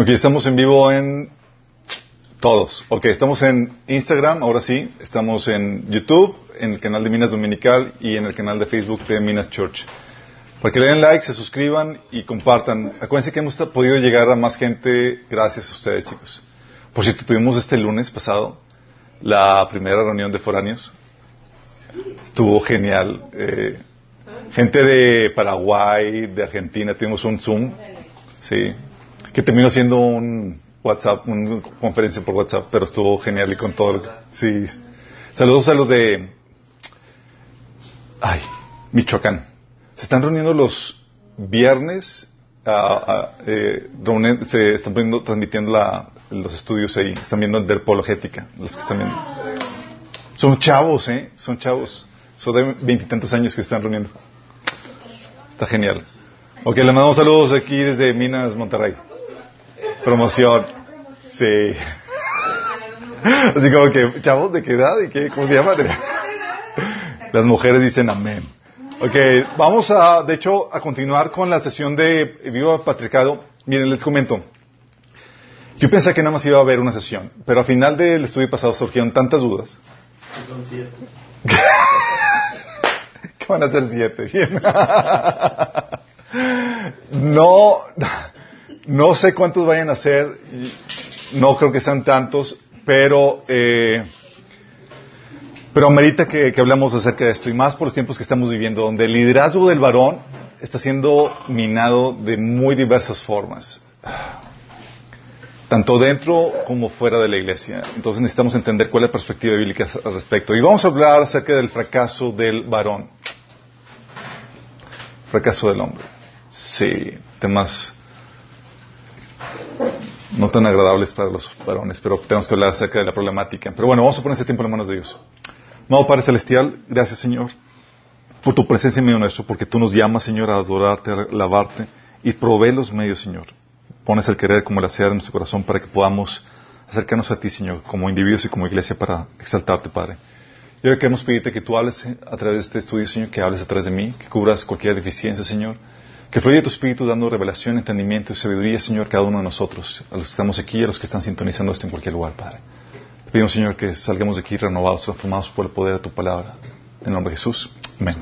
Ok, estamos en vivo en todos. Ok, estamos en Instagram, ahora sí. Estamos en YouTube, en el canal de Minas Dominical y en el canal de Facebook de Minas Church. Para que le den like, se suscriban y compartan. Acuérdense que hemos podido llegar a más gente gracias a ustedes, chicos. Por cierto, tuvimos este lunes pasado la primera reunión de foráneos. Estuvo genial. Eh, gente de Paraguay, de Argentina, tuvimos un Zoom. Sí. Que terminó siendo un WhatsApp, una conferencia por WhatsApp, pero estuvo genial y con todo. Sí. Saludos a los de. Michoacán. Se están reuniendo los viernes. eh, se están poniendo, transmitiendo la, los estudios ahí. Están viendo de apologética, los que están viendo. Son chavos, ¿eh? Son chavos. Son de veintitantos años que se están reuniendo. Está genial. Ok, le mandamos saludos aquí desde Minas, Monterrey. Promoción. Sí. Así como que, chavos, ¿de qué edad? ¿De qué? ¿Cómo se llama? Las mujeres dicen amén. Ok, vamos a, de hecho, a continuar con la sesión de Vivo Patricado. Miren, les comento. Yo pensé que nada más iba a haber una sesión, pero al final del estudio pasado surgieron tantas dudas. Son siete. ¿Qué van a ser siete? no, no sé cuántos vayan a ser, no creo que sean tantos, pero, eh, pero amerita que, que acerca de esto, y más por los tiempos que estamos viviendo, donde el liderazgo del varón está siendo minado de muy diversas formas tanto dentro como fuera de la iglesia. Entonces necesitamos entender cuál es la perspectiva bíblica al respecto. Y vamos a hablar acerca del fracaso del varón. Fracaso del hombre. Sí, temas no tan agradables para los varones, pero tenemos que hablar acerca de la problemática. Pero bueno, vamos a poner ese tiempo en manos de Dios. Amado Padre Celestial, gracias Señor por tu presencia en medio nuestro, porque tú nos llamas, Señor, a adorarte, a alabarte y provee los medios, Señor pones el querer como el hacer en nuestro corazón para que podamos acercarnos a ti, Señor, como individuos y como iglesia para exaltarte, Padre. Y hoy queremos pedirte que tú hables a través de este estudio, Señor, que hables a través de mí, que cubras cualquier deficiencia, Señor. Que fluya tu Espíritu dando revelación, entendimiento y sabiduría, Señor, cada uno de nosotros, a los que estamos aquí y a los que están sintonizando esto en cualquier lugar, Padre. Te pedimos, Señor, que salgamos de aquí renovados, transformados por el poder de tu palabra. En el nombre de Jesús. Amén.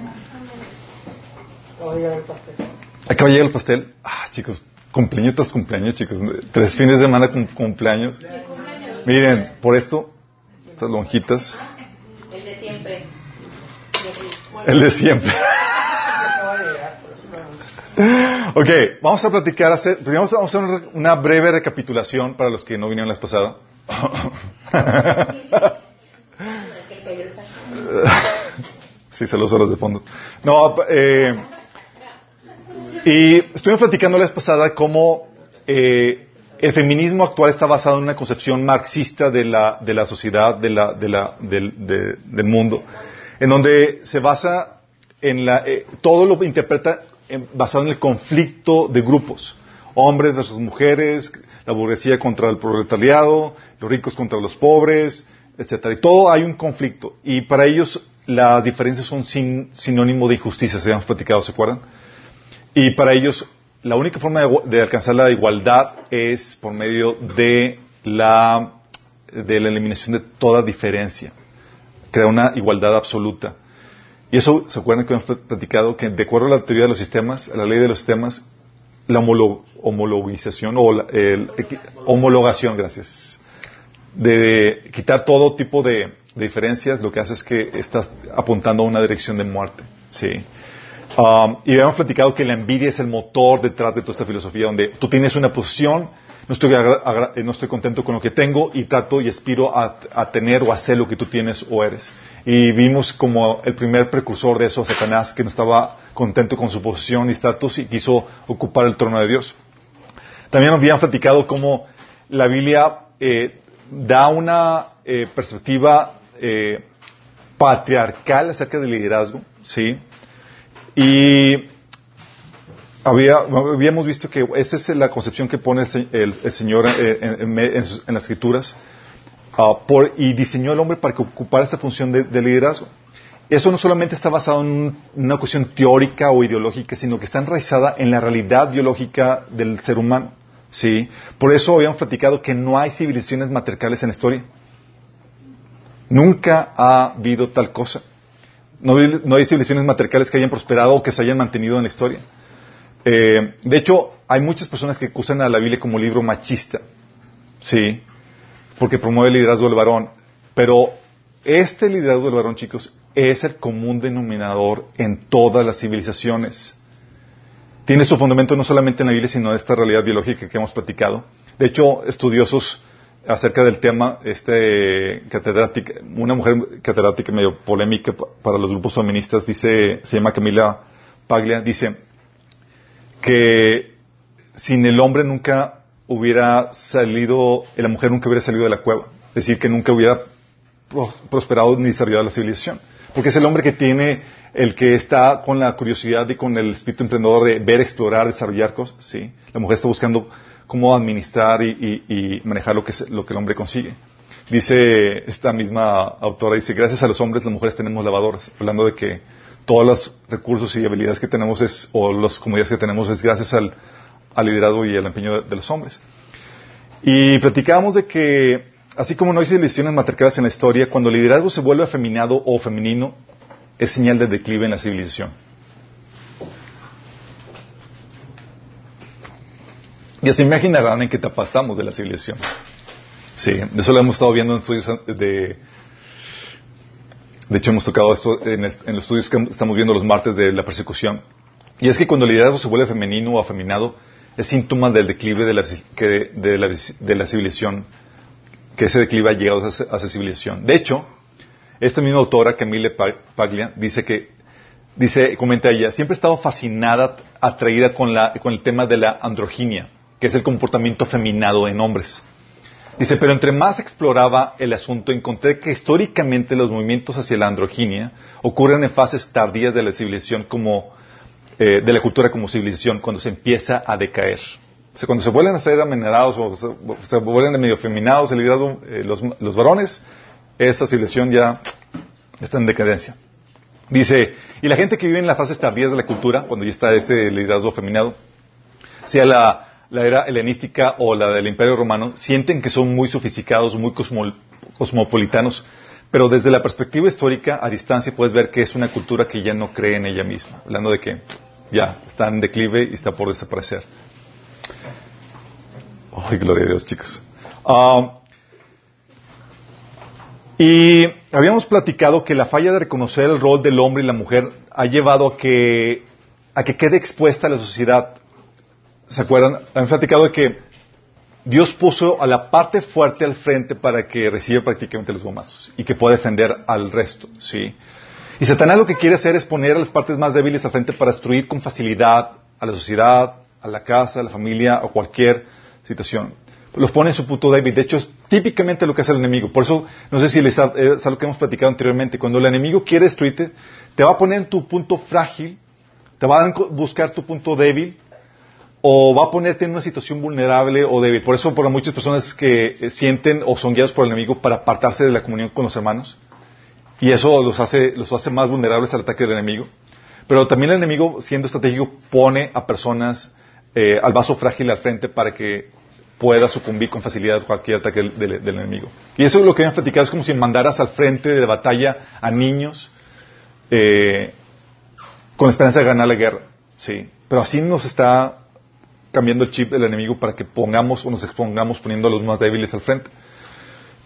Acaba de llegar el pastel. Acaba de llegar el pastel. Ah, chicos, cumpleaños tras cumpleaños, chicos. Tres fines de semana con cumpleaños. Miren, por esto, estas lonjitas, El de siempre. el de siempre. Acaba de llegar, por eso no- Ok, vamos a platicar, hacer, vamos a hacer una- breve recapitulación para los que no vinieron la vez pasada. Sí, a los de fondo. No, eh, y estuvimos platicando la vez pasada cómo eh, el feminismo actual está basado en una concepción marxista de la, de la sociedad, de la, de la, del, de- del mundo, en donde se basa en la, eh, todo lo interpreta basado en el conflicto de grupos, hombres versus mujeres, la burguesía contra el proletariado, los ricos contra los pobres, etcétera. Y todo hay un conflicto. Y para ellos las diferencias son sin- sinónimo de injusticia, se habíamos platicado, ¿se acuerdan? Y para ellos, la única forma de, de alcanzar la igualdad es por medio de la, de la eliminación de toda diferencia. Crear una igualdad absoluta. Y eso, ¿se acuerdan que hemos platicado? Que de acuerdo a la teoría de los sistemas, a la ley de los sistemas, la homolo- homologización o la el- homologación, gracias, de quitar todo tipo de, diferencias, lo que hace es que estás apuntando a una dirección de muerte. Sí. Um, y habíamos platicado que la envidia es el motor detrás de toda esta filosofía, donde tú tienes una posición, no estoy, no estoy contento con lo que tengo y trato y aspiro a tener o hacer lo que tú tienes o eres. Y vimos como el primer precursor de eso, Satanás, que no estaba contento con su posición y estatus y quiso ocupar el trono de Dios. También habían platicado cómo la Biblia eh, da una eh, perspectiva eh, patriarcal acerca del liderazgo, ¿sí? Y había, habíamos visto que esa es la concepción que pone el, el- el Señor en, en las Escrituras ah, por- y diseñó al hombre para que ocupara esta función de, de liderazgo. Eso no solamente está basado en un- una cuestión teórica o ideológica, sino que está enraizada en la realidad biológica del ser humano. ¿sí? Por eso habíamos platicado que no hay civilizaciones matriarcales en la historia. Nunca ha habido tal cosa. No, no hay civilizaciones matriarcales que hayan prosperado o que se hayan mantenido en la historia. Eh, de hecho, hay muchas personas que acusan a la Biblia como libro machista, ¿sí? Porque promueve el liderazgo del varón. Pero este liderazgo del varón, chicos, es el común denominador en todas las civilizaciones. Tiene su fundamento no solamente en la Biblia, sino en esta realidad biológica que hemos platicado. De hecho, estudiosos acerca del tema, este catedrática, una mujer catedrática medio polémica pa- para los grupos feministas, dice, se llama Camila Paglia, dice que sin el hombre nunca hubiera salido, la mujer nunca hubiera salido de la cueva. Es decir, que nunca hubiera pros- prosperado ni desarrollado la civilización. Porque es el hombre que tiene, el que está con la curiosidad y con el espíritu emprendedor de ver, explorar, desarrollar cosas. Sí. La mujer está buscando cómo administrar y, y- y manejar lo que, lo que el hombre consigue. Dice esta misma autora, dice, gracias a los hombres las mujeres tenemos lavadoras. Hablando de que todos los recursos y habilidades que tenemos es, o las comodidades que tenemos es gracias al, al liderazgo y al empeño de, los hombres. Y platicábamos de que, así como no hay civilizaciones matriarcales en la historia, cuando el liderazgo se vuelve afeminado o femenino, es señal de declive en la civilización. Ya se imaginarán en qué etapa estamos de la civilización. Sí, eso lo hemos estado viendo en estudios de... De hecho, hemos tocado esto en los estudios que estamos viendo los martes de la persecución. Y es que cuando el liderazgo se vuelve femenino o afeminado, es síntoma del declive de la, que- de la, de la civilización, que ese declive ha llegado a esa, civilización. De hecho, esta misma autora, Camille Pa- Paglia, dice que, dice, comenta ella, siempre he estado fascinada, atraída con, la, con el tema de la androginia, que es el comportamiento afeminado en hombres. Dice, pero entre más exploraba el asunto, encontré que históricamente los movimientos hacia la androginia ocurren en fases tardías de la civilización como, eh, de la cultura como civilización, cuando se empieza a decaer. O sea, cuando se vuelven a ser amenerados o se, vuelven medio feminados, el liderazgo, eh, los, los varones, esa civilización ya está en decadencia. Dice, y la gente que vive en las fases tardías de la cultura, cuando ya está ese liderazgo feminado, sea la, la era helenística o la del Imperio Romano, sienten que son muy sofisticados, muy cosmo- cosmopolitanos, pero desde la perspectiva histórica, a distancia, puedes ver que es una cultura que ya no cree en ella misma, hablando de que ya está en declive y está por desaparecer. Ay, gloria a Dios, chicos. Ah, y habíamos platicado que la falla de reconocer el rol del hombre y la mujer ha llevado a que, a que quede expuesta a la sociedad. ¿Se acuerdan? Han platicado que Dios puso a la parte fuerte al frente para que reciba prácticamente los gomazos y que pueda defender al resto, ¿sí? Y Satanás lo que quiere hacer es poner a las partes más débiles al frente para destruir con facilidad a la sociedad, a la casa, a la familia o cualquier situación. Los pone en su punto débil. De hecho, es típicamente lo que hace el enemigo. Por eso, no sé si les es algo que hemos platicado anteriormente. Cuando el enemigo quiere destruirte, te va a poner en tu punto frágil, te va a buscar tu punto débil, o va a ponerte en una situación vulnerable o débil. Por eso, para muchas personas que eh, sienten o son guiados por el enemigo para apartarse de la comunión con los hermanos, y eso los hace, los hace más vulnerables al ataque del enemigo. Pero también el enemigo, siendo estratégico, pone a personas eh, al vaso frágil al frente para que pueda sucumbir con facilidad cualquier ataque del, enemigo. Y eso es lo que habían platicado, es como si mandaras al frente de la batalla a niños eh, con esperanza de ganar la guerra. Sí. Pero así nos está cambiando el chip del enemigo para que pongamos o nos expongamos poniendo a los más débiles al frente.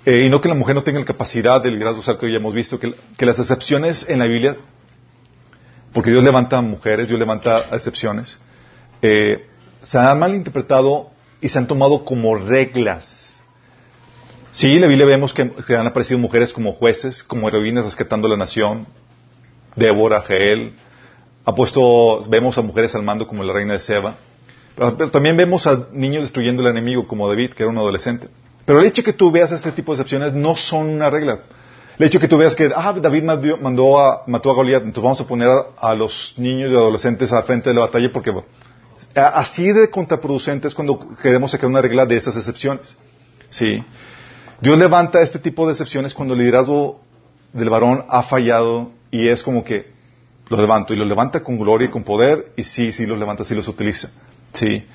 Eh, y no que la mujer no tenga la capacidad de liderazgo, o que ya hemos visto que, las excepciones en la Biblia, porque Dios levanta mujeres, Dios levanta excepciones, eh, se han malinterpretado y se han tomado como reglas. Sí, en la Biblia vemos que, que han aparecido mujeres como jueces, como heroínas rescatando la nación, Débora, Jael, ha puesto, vemos a mujeres al mando como la reina de Seba, pero, pero también vemos a niños destruyendo al enemigo como David, que era un adolescente. Pero el hecho que tú veas este tipo de excepciones no son una regla. El hecho que tú veas que, ah, David mandó, a, mató a Goliat, entonces vamos a poner a, los niños y adolescentes al frente de la batalla porque así de contraproducente es cuando queremos sacar una regla de esas excepciones. Sí. Dios levanta este tipo de excepciones cuando el liderazgo del varón ha fallado y es como que lo levanto y lo levanta con gloria y con poder y sí, sí los levanta, sí los utiliza. Sí.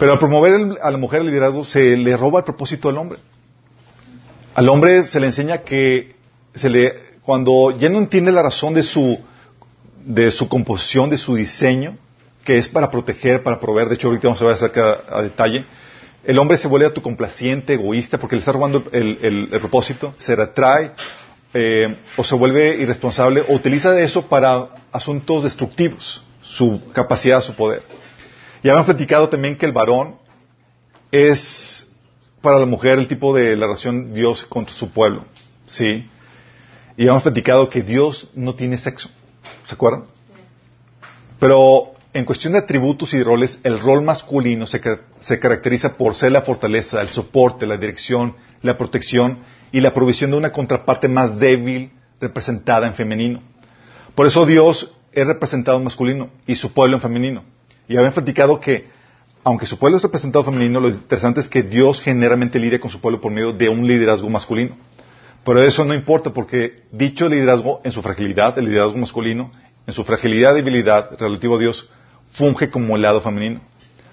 Pero al promover a la mujer el liderazgo se le roba el propósito al hombre. Al hombre se le enseña que se le, cuando ya no entiende la razón de su, de su composición, de su diseño, que es para proteger, para proveer, de hecho ahorita vamos a ver acerca a detalle, el hombre se vuelve autocomplaciente, egoísta, porque le está robando el, el- propósito, se retrae eh, o se vuelve irresponsable o utiliza eso para asuntos destructivos, su capacidad, su poder. Ya habíamos platicado también que el varón es para la mujer el tipo de la relación Dios contra su pueblo, ¿sí? Y hemos platicado que Dios no tiene sexo, ¿se acuerdan? Pero en cuestión de atributos y roles, el rol masculino se, se caracteriza por ser la fortaleza, el soporte, la dirección, la protección y la provisión de una contraparte más débil representada en femenino. Por eso Dios es representado en masculino y su pueblo en femenino. Y habían platicado que, aunque su pueblo es representado femenino, lo interesante es que Dios generalmente lidia con su pueblo por medio de un liderazgo masculino. Pero eso no importa porque dicho liderazgo en su fragilidad, el liderazgo masculino, en su fragilidad y debilidad relativo a Dios, funge como el lado femenino.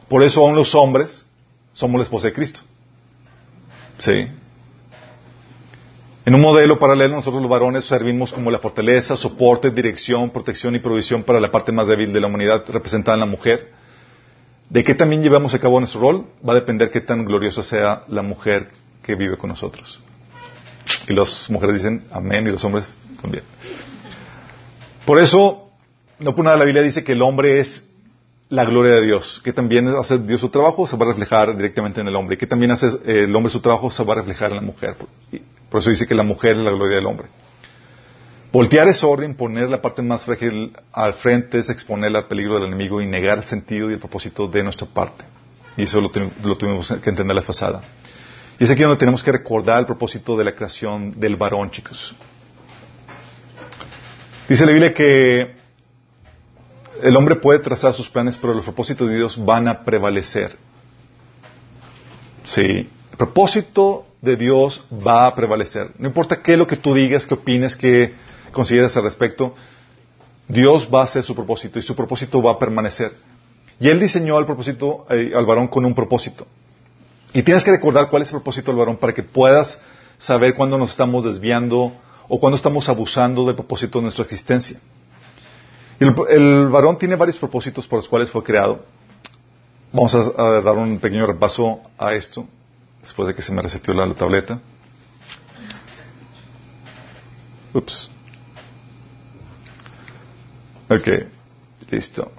Por eso aún los hombres somos la esposa de Cristo. Sí. En un modelo paralelo, nosotros los varones servimos como la fortaleza, soporte, dirección, protección y provisión para la parte más débil de la humanidad representada en la mujer. De qué también llevamos a cabo nuestro rol va a depender qué tan gloriosa sea la mujer que vive con nosotros. Y las mujeres dicen amén y los hombres también. Por eso, no por nada la Biblia dice que el hombre es la gloria de Dios, que también hace Dios su trabajo, se va a reflejar directamente en el hombre, que también hace eh, el hombre su trabajo, se va a reflejar en la mujer. Por eso dice que la mujer es la gloria del hombre. Voltear es orden, poner la parte más frágil al frente es exponerla al peligro del enemigo y negar el sentido y el propósito de nuestra parte. Y eso lo, lo tuvimos que entender la pasada. Y es aquí donde tenemos que recordar el propósito de la creación del varón, chicos. Dice la Biblia que el hombre puede trazar sus planes, pero los propósitos de Dios van a prevalecer. Sí, el propósito de Dios va a prevalecer. No importa qué es lo que tú digas, qué opines, qué consideres al respecto, Dios va a hacer su propósito y su propósito va a permanecer. Y Él diseñó al propósito, eh, al varón con un propósito. Y tienes que recordar cuál es el propósito del varón para que puedas saber cuándo nos estamos desviando o cuándo estamos abusando del propósito de nuestra existencia. El varón tiene varios propósitos por los cuales fue creado. Vamos a, a dar un pequeño repaso a esto, después de que se me reseteó la, tableta. Ups. Ok, listo.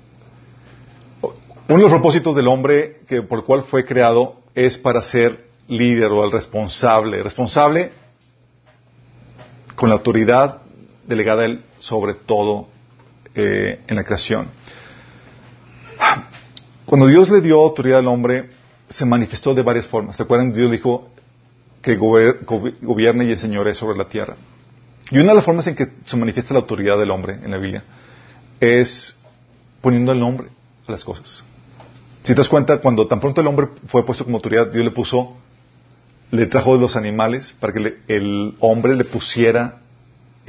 Uno de los propósitos del hombre que, por el cual fue creado es para ser líder o el responsable. Responsable con la autoridad delegada a él sobre todo eh, en la creación. Cuando Dios le dio autoridad al hombre, se manifestó de varias formas. ¿Se acuerdan? Dios dijo que gober- gobi- gobierne y enseñore sobre la tierra. Y una de las formas en que se manifiesta la autoridad del hombre en la Biblia es poniendo el nombre a las cosas. Si te das cuenta, cuando tan pronto el hombre fue puesto como autoridad, Dios le puso, le trajo los animales para que le- el hombre le pusiera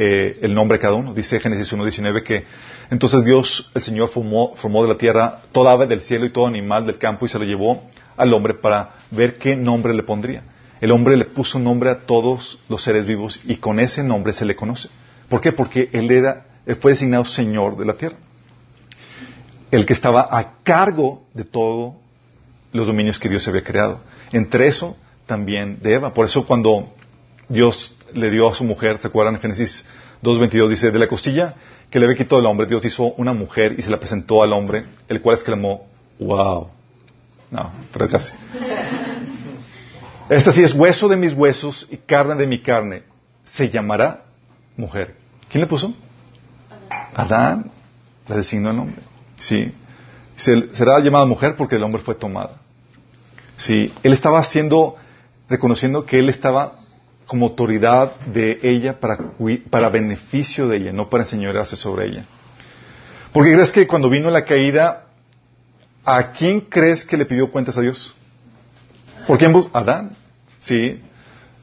eh, el nombre a cada uno. Dice Génesis 1.19 que entonces Dios, el Señor, formó, formó de la tierra toda ave del cielo y todo animal del campo y se lo llevó al hombre para ver qué nombre le pondría. El hombre le puso un nombre a todos los seres vivos y con ese nombre se le conoce. ¿Por qué? Porque él era, él fue designado Señor de la tierra. El que estaba a cargo de todos los dominios que Dios había creado. Entre eso también de Eva. Por eso cuando Dios le dio a su mujer, ¿se acuerdan? En Génesis 2.22 dice, de la costilla que le había quitado el hombre, Dios hizo una mujer y se la presentó al hombre, el cual exclamó, wow. No, pero casi. Esta sí es hueso de mis huesos y carne de mi carne. Se llamará mujer. ¿Quién le puso? Adán. La designó el nombre. Sí. Se- será llamada mujer porque el hombre fue tomada. Sí. Él estaba haciendo, reconociendo que él estaba como autoridad de ella para, para beneficio de ella, no para enseñorearse sobre ella. Porque crees que cuando vino la caída, ¿a quién crees que le pidió cuentas a Dios? ¿Por quién? Adán. Sí.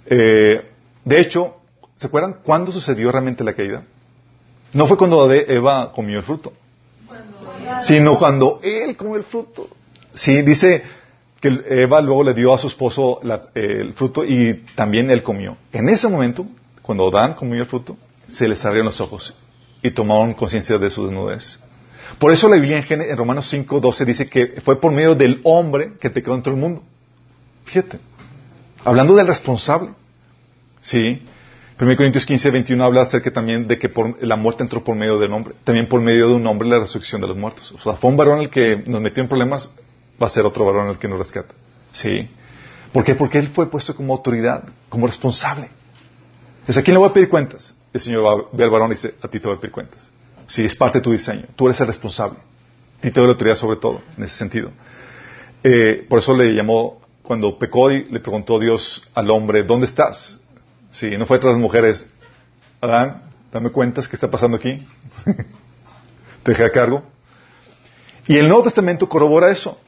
Eh, de hecho, ¿se acuerdan cuándo sucedió realmente la caída? No fue cuando Eva comió el fruto, sino cuando él comió el fruto. Sí, dice, que Eva luego le dio a su esposo eh, el fruto y también él comió. En ese momento, cuando Adán comió el fruto, se les abrieron los ojos y tomaron conciencia de su desnudez. Por eso la Biblia en, Romanos 5, 12 dice que fue por medio del hombre que el pecado entró al mundo. Fíjate. Hablando del responsable. Sí. 1 Corintios 15, 21 habla acerca también de que por- la muerte entró por medio del hombre. También por medio de un hombre la resurrección de los muertos. O sea, fue un varón el que nos metió en problemas, va a ser otro varón el que nos rescata. Sí. ¿Por qué? Porque él fue puesto como autoridad, como responsable. Dice, ¿a quién le voy a pedir cuentas? El Señor va, ve al varón y dice, a ti te voy a pedir cuentas. Sí, es parte de tu diseño. Tú eres el responsable. Ti te doy la autoridad sobre todo, en ese sentido. Eh, por eso le llamó, cuando pecó y le preguntó Dios al hombre, ¿dónde estás? Sí, no fue tras las mujeres. Adán, dame cuentas, ¿qué está pasando aquí? Te dejé a cargo. Y el Nuevo Testamento corrobora eso.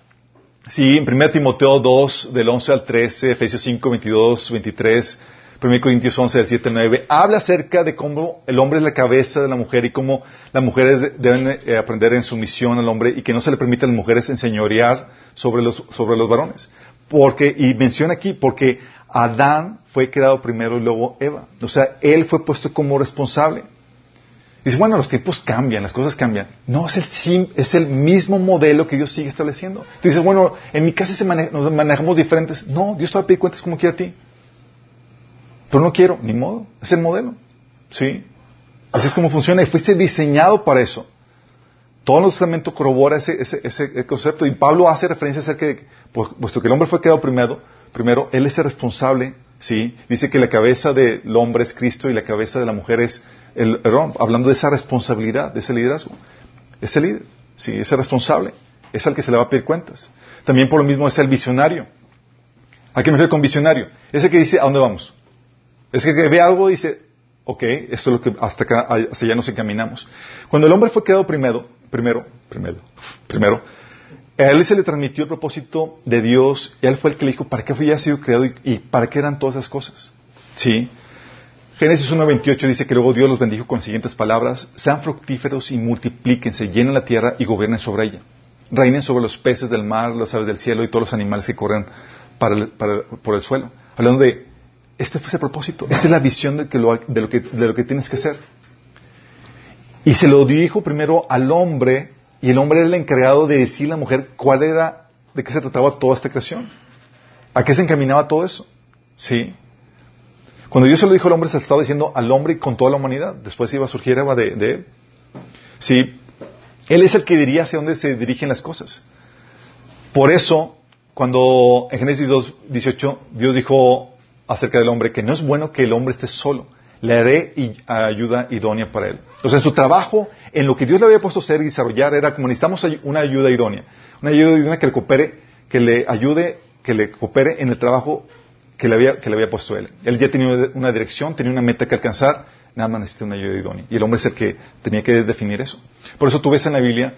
Sí, en 1 Timoteo 2, del 11 al 13, Efesios 5, 22, 23, 1 Corintios 11, del 7 al 9, habla acerca de cómo el hombre es la cabeza de la mujer y cómo las mujeres de- deben eh, aprender en sumisión al hombre y que no se le permite a las mujeres enseñorear sobre los, sobre los varones. Porque, y menciona aquí, porque Adán fue creado primero y luego Eva. O sea, él fue puesto como responsable. Dice, bueno, los tiempos cambian, las cosas cambian. No, es el, es el mismo modelo que Dios sigue estableciendo. Tú dices, bueno, en mi casa se mane- nos manejamos diferentes. No, Dios te va a pedir cuentas como quiera a ti. Pero no quiero, ni modo. Es el modelo. ¿Sí? Así es como funciona. Y fuiste diseñado para eso. Todo el Testamento corrobora ese, ese, ese concepto. Y Pablo hace referencia acerca de que, pues, puesto que el hombre fue creado primero, primero, él es el responsable. ¿Sí? Dice que la cabeza del hombre es Cristo y la cabeza de la mujer es el hombre. Hablando de esa responsabilidad, de ese liderazgo. Es el líder. Sí, es el responsable. Es al que se le va a pedir cuentas. También por lo mismo es el visionario. ¿A qué me refiero con visionario? Es el que dice, ¿a dónde vamos? Es que ve algo y dice, ok, esto es lo que hasta acá, hacia allá nos encaminamos. Cuando el hombre fue creado primero, primero, primero, primero, a él se le transmitió el propósito de Dios y él fue el que le dijo para qué había sido creado y, para qué eran todas esas cosas. Sí. Génesis 1.28 dice que luego Dios los bendijo con las siguientes palabras, sean fructíferos y multiplíquense, llenen la tierra y gobiernen sobre ella. Reinen sobre los peces del mar, las aves del cielo y todos los animales que corren por el suelo. Hablando de, este fue ese propósito, esta es la visión de, lo, que, tienes que hacer. Y se lo dijo primero al hombre, y el hombre era el encargado de decirle a la mujer cuál era, de qué se trataba toda esta creación. ¿A qué se encaminaba todo eso? Sí. Cuando Dios se lo dijo al hombre, se lo estaba diciendo al hombre y con toda la humanidad. Después iba a surgir Eva de, de él. Sí. Él es el que diría hacia dónde se dirigen las cosas. Por eso, cuando en Génesis 2, 18, Dios dijo acerca del hombre que no es bueno que el hombre esté solo. Le haré ayuda idónea para él. Entonces, su trabajo en lo que Dios le había puesto a hacer y desarrollar era como necesitamos una ayuda idónea. Una ayuda idónea que le coopere, que le ayude, que le coopere en el trabajo que le había, que le había puesto él. Él ya tenía una dirección, tenía una meta que alcanzar, nada más necesita una ayuda idónea. Y el hombre es el que tenía que definir eso. Por eso tú ves en la Biblia,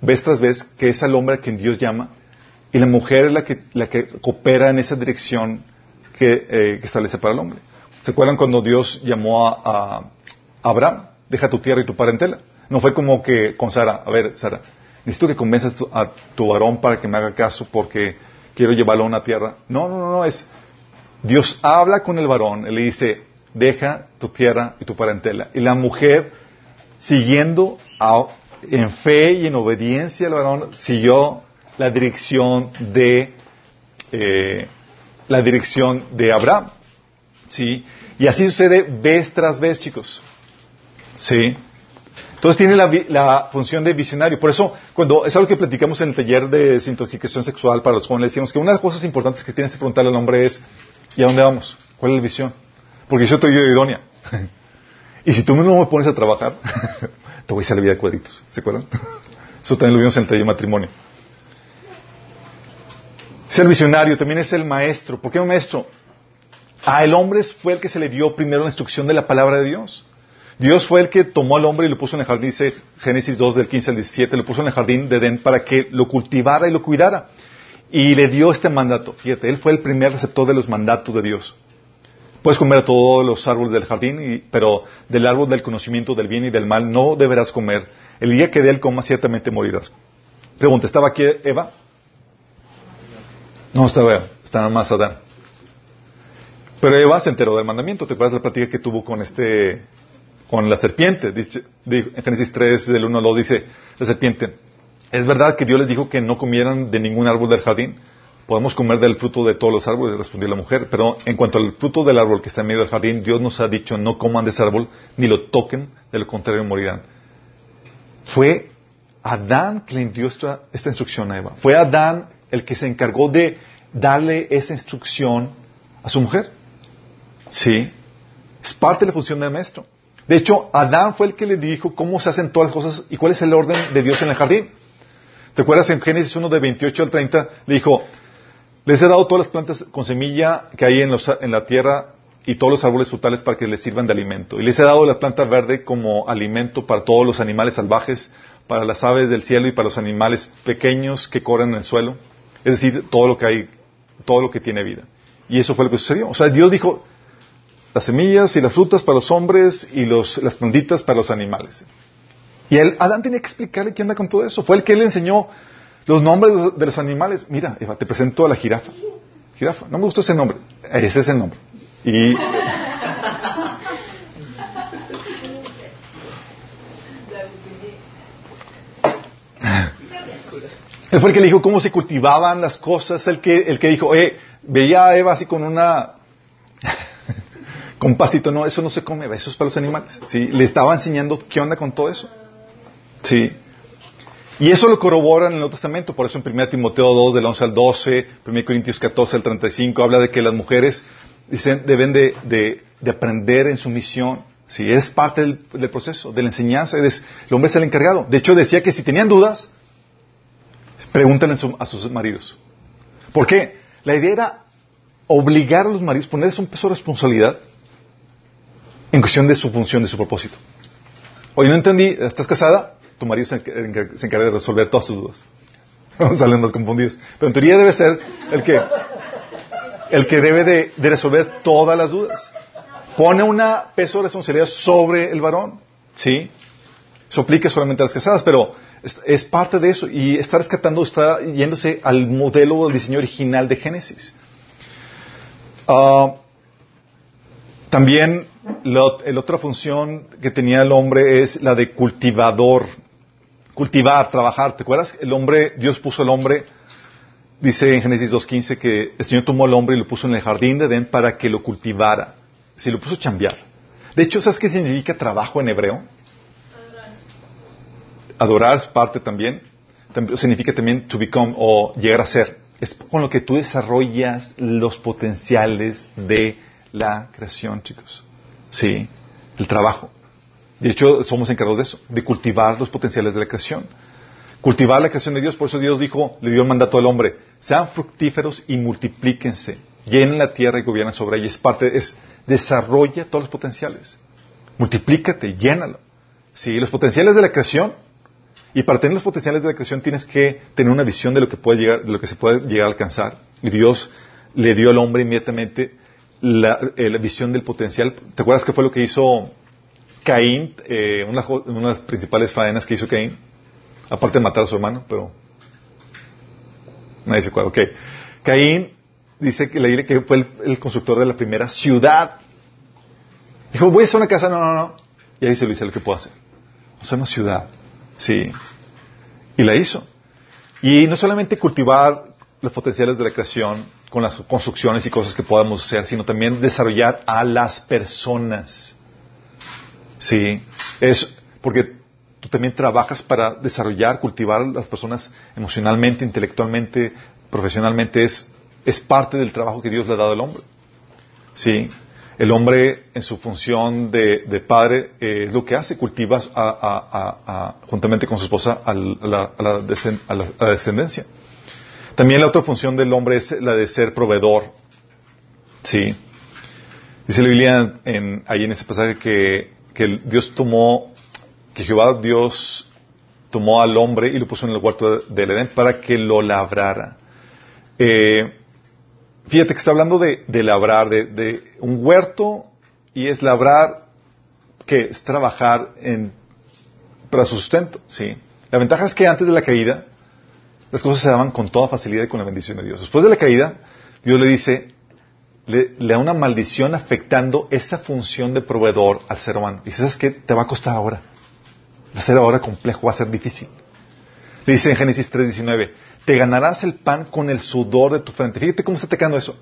vez tras vez, que es al hombre a quien Dios llama, y la mujer es la que, la que coopera en esa dirección que, eh, que establece para el hombre. ¿Se acuerdan cuando Dios llamó a, Abraham? Deja tu tierra y tu parentela. No fue como que con Sara, a ver, Sara, necesito que convenzas a tu varón para que me haga caso porque quiero llevarlo a una tierra. No, no, no, no, es Dios habla con el varón, él le dice, deja tu tierra y tu parentela. Y la mujer, siguiendo en fe y en obediencia al varón, siguió la dirección de eh, la dirección de Abraham. ¿Sí? Y así sucede vez tras vez, chicos. ¿Sí? Entonces tiene la, la función de visionario. Por eso, cuando es algo que platicamos en el taller de desintoxicación sexual para los jóvenes, decimos que una de las cosas importantes que tienes que preguntarle al hombre es, ¿y a dónde vamos? ¿Cuál es la visión? Porque yo estoy yo idónea. y si tú no me pones a trabajar, te voy a hacer la vida de cuadritos. ¿Se acuerdan? Eso también lo vimos en el taller de matrimonio. Es el visionario, también es el maestro. ¿Por qué un maestro? A el hombre fue el que se le dio primero la instrucción de la palabra de Dios. Dios fue el que tomó al hombre y lo puso en el jardín, dice Génesis 2 del 15 al 17, lo puso en el jardín de Edén para que lo cultivara y lo cuidara. Y le dio este mandato. Fíjate, él fue el primer receptor de los mandatos de Dios. Puedes comer a todos los árboles del jardín, pero del árbol del conocimiento del bien y del mal no deberás comer. El día que de él comas ciertamente morirás. Pregunta, ¿estaba aquí Eva? No estaba estaba más Adán. Pero Eva se enteró del mandamiento. ¿Te acuerdas de la plática que tuvo con este, con la serpiente? Dice, di- en Génesis 3, del 1 al 2, dice la serpiente, ¿es verdad que Dios les dijo que no comieran de ningún árbol del jardín? Podemos comer del fruto de todos los árboles, respondió la mujer, pero en cuanto al fruto del árbol que está en medio del jardín, Dios nos ha dicho no coman de ese árbol, ni lo toquen, de lo contrario morirán. Fue Adán quien dio esta, esta instrucción a Eva. Fue Adán el que se encargó de darle esa instrucción a su mujer. Sí. Es parte de la función del maestro. De hecho, Adán fue el que le dijo cómo se hacen todas las cosas y cuál es el orden de Dios en el jardín. ¿Te acuerdas en Génesis 1 de 28 al 30? Le dijo, les he dado todas las plantas con semilla que hay en, los- en la tierra y todos los árboles frutales para que les sirvan de alimento. Y les he dado la planta verde como alimento para todos los animales salvajes, para las aves del cielo y para los animales pequeños que corren en el suelo. Es decir, todo lo que hay, todo lo que tiene vida. Y eso fue lo que sucedió. O sea, Dios dijo, las semillas y las frutas para los hombres y las plantitas para los animales. Y él, Adán tenía que explicarle qué onda con todo eso. Fue el que le enseñó los nombres de los- de los animales. Mira, Eva, te presento a la jirafa. Jirafa, no me gustó ese nombre. Ese es el nombre. Y fue el que le dijo cómo se cultivaban las cosas, el que, el que dijo, eh, veía a Eva así con una con no, eso no se come, eso es para los animales. Sí, le estaba enseñando qué onda con todo eso. Sí. Y eso lo corroboran en el Nuevo Testamento, por eso en 1 Timoteo 2, del 11 al 12, 1 Corintios 14 al 35, habla de que las mujeres dicen, deben de, de- de aprender en su misión. Sí, es parte del, proceso, de la enseñanza, el hombre es el encargado. De hecho, decía que si tenían dudas, pregúntenle a su- a sus maridos. ¿Por qué? La idea era obligar a los maridos, ponerles un peso de responsabilidad en cuestión de su función, de su propósito. Oye, no entendí, ¿estás casada? Tu marido se, encar- se encarga de resolver todas tus dudas. Salen más confundidos. Pero en teoría debe ser el que, el que debe de, de resolver todas las dudas. Pone un peso de responsabilidad sobre el varón. ¿Sí? Eso aplica solamente a las casadas, pero es, parte de eso. Y está rescatando, está yéndose al modelo del diseño original de Génesis. Ah, también la, la otra función que tenía el hombre es la de cultivador. Cultivar, trabajar. ¿Te acuerdas? El hombre, Dios puso al hombre, dice en Génesis 2.15 que el Señor tomó al hombre y lo puso en el jardín de Edén para que lo cultivara. Se lo puso a chambear. De hecho, ¿sabes qué significa trabajo en hebreo? Adorar es parte también. Significa también to become o llegar a ser. Es con lo que tú desarrollas los potenciales de la creación, chicos. Sí, el trabajo. De hecho, somos encargados de eso, de cultivar los potenciales de la creación. Cultivar la creación de Dios, por eso Dios dijo, le dio el mandato al hombre, sean fructíferos y multiplíquense, llenen la tierra y gobiernen sobre ella. Es parte, es desarrolla todos los potenciales. Multiplícate, llénalo. Sí, los potenciales de la creación, y para tener los potenciales de la creación tienes que tener una visión de lo que puede llegar, de lo que se puede llegar a alcanzar. Y Dios le dio al hombre inmediatamente la, eh, visión del potencial. ¿Te acuerdas qué fue lo que hizo Caín? Eh, una, de las principales faenas que hizo Caín, aparte de matar a su hermano, pero nadie se acuerda. Ok. Caín dice que, le que fue el, el constructor de la primera ciudad. Dijo, voy a hacer una casa, no, no, no. Y ahí se lo dice lo que puedo hacer. O sea, una ciudad. Sí. Y la hizo. Y no solamente cultivar los potenciales de la creación con las construcciones y cosas que podamos hacer, sino también desarrollar a las personas. Sí. Es porque tú también trabajas para desarrollar, cultivar a las personas emocionalmente, intelectualmente, profesionalmente. Es, es parte del trabajo que Dios le ha dado al hombre. Sí. El hombre, en su función de, padre, eh, es lo que hace, cultiva juntamente con su esposa a la, descendencia. También la otra función del hombre es la de ser proveedor. Sí. Dice la Biblia en, ahí en ese pasaje que, Dios tomó, que Jehová Dios tomó al hombre y lo puso en el huerto de- del Edén para que lo labrara. Eh, Fíjate que está hablando de, de labrar, de, de un huerto, y es labrar, que es trabajar en, para su sustento, sí. La ventaja es que antes de la caída, las cosas se daban con toda facilidad y con la bendición de Dios. Después de la caída, Dios le dice, le, le da una maldición afectando esa función de proveedor al ser humano. Y sabes qué? Te va a costar ahora. Va a ser ahora complejo, va a ser difícil. Le dice en Génesis 3:19, te ganarás el pan con el sudor de tu frente. Fíjate cómo está atacando eso.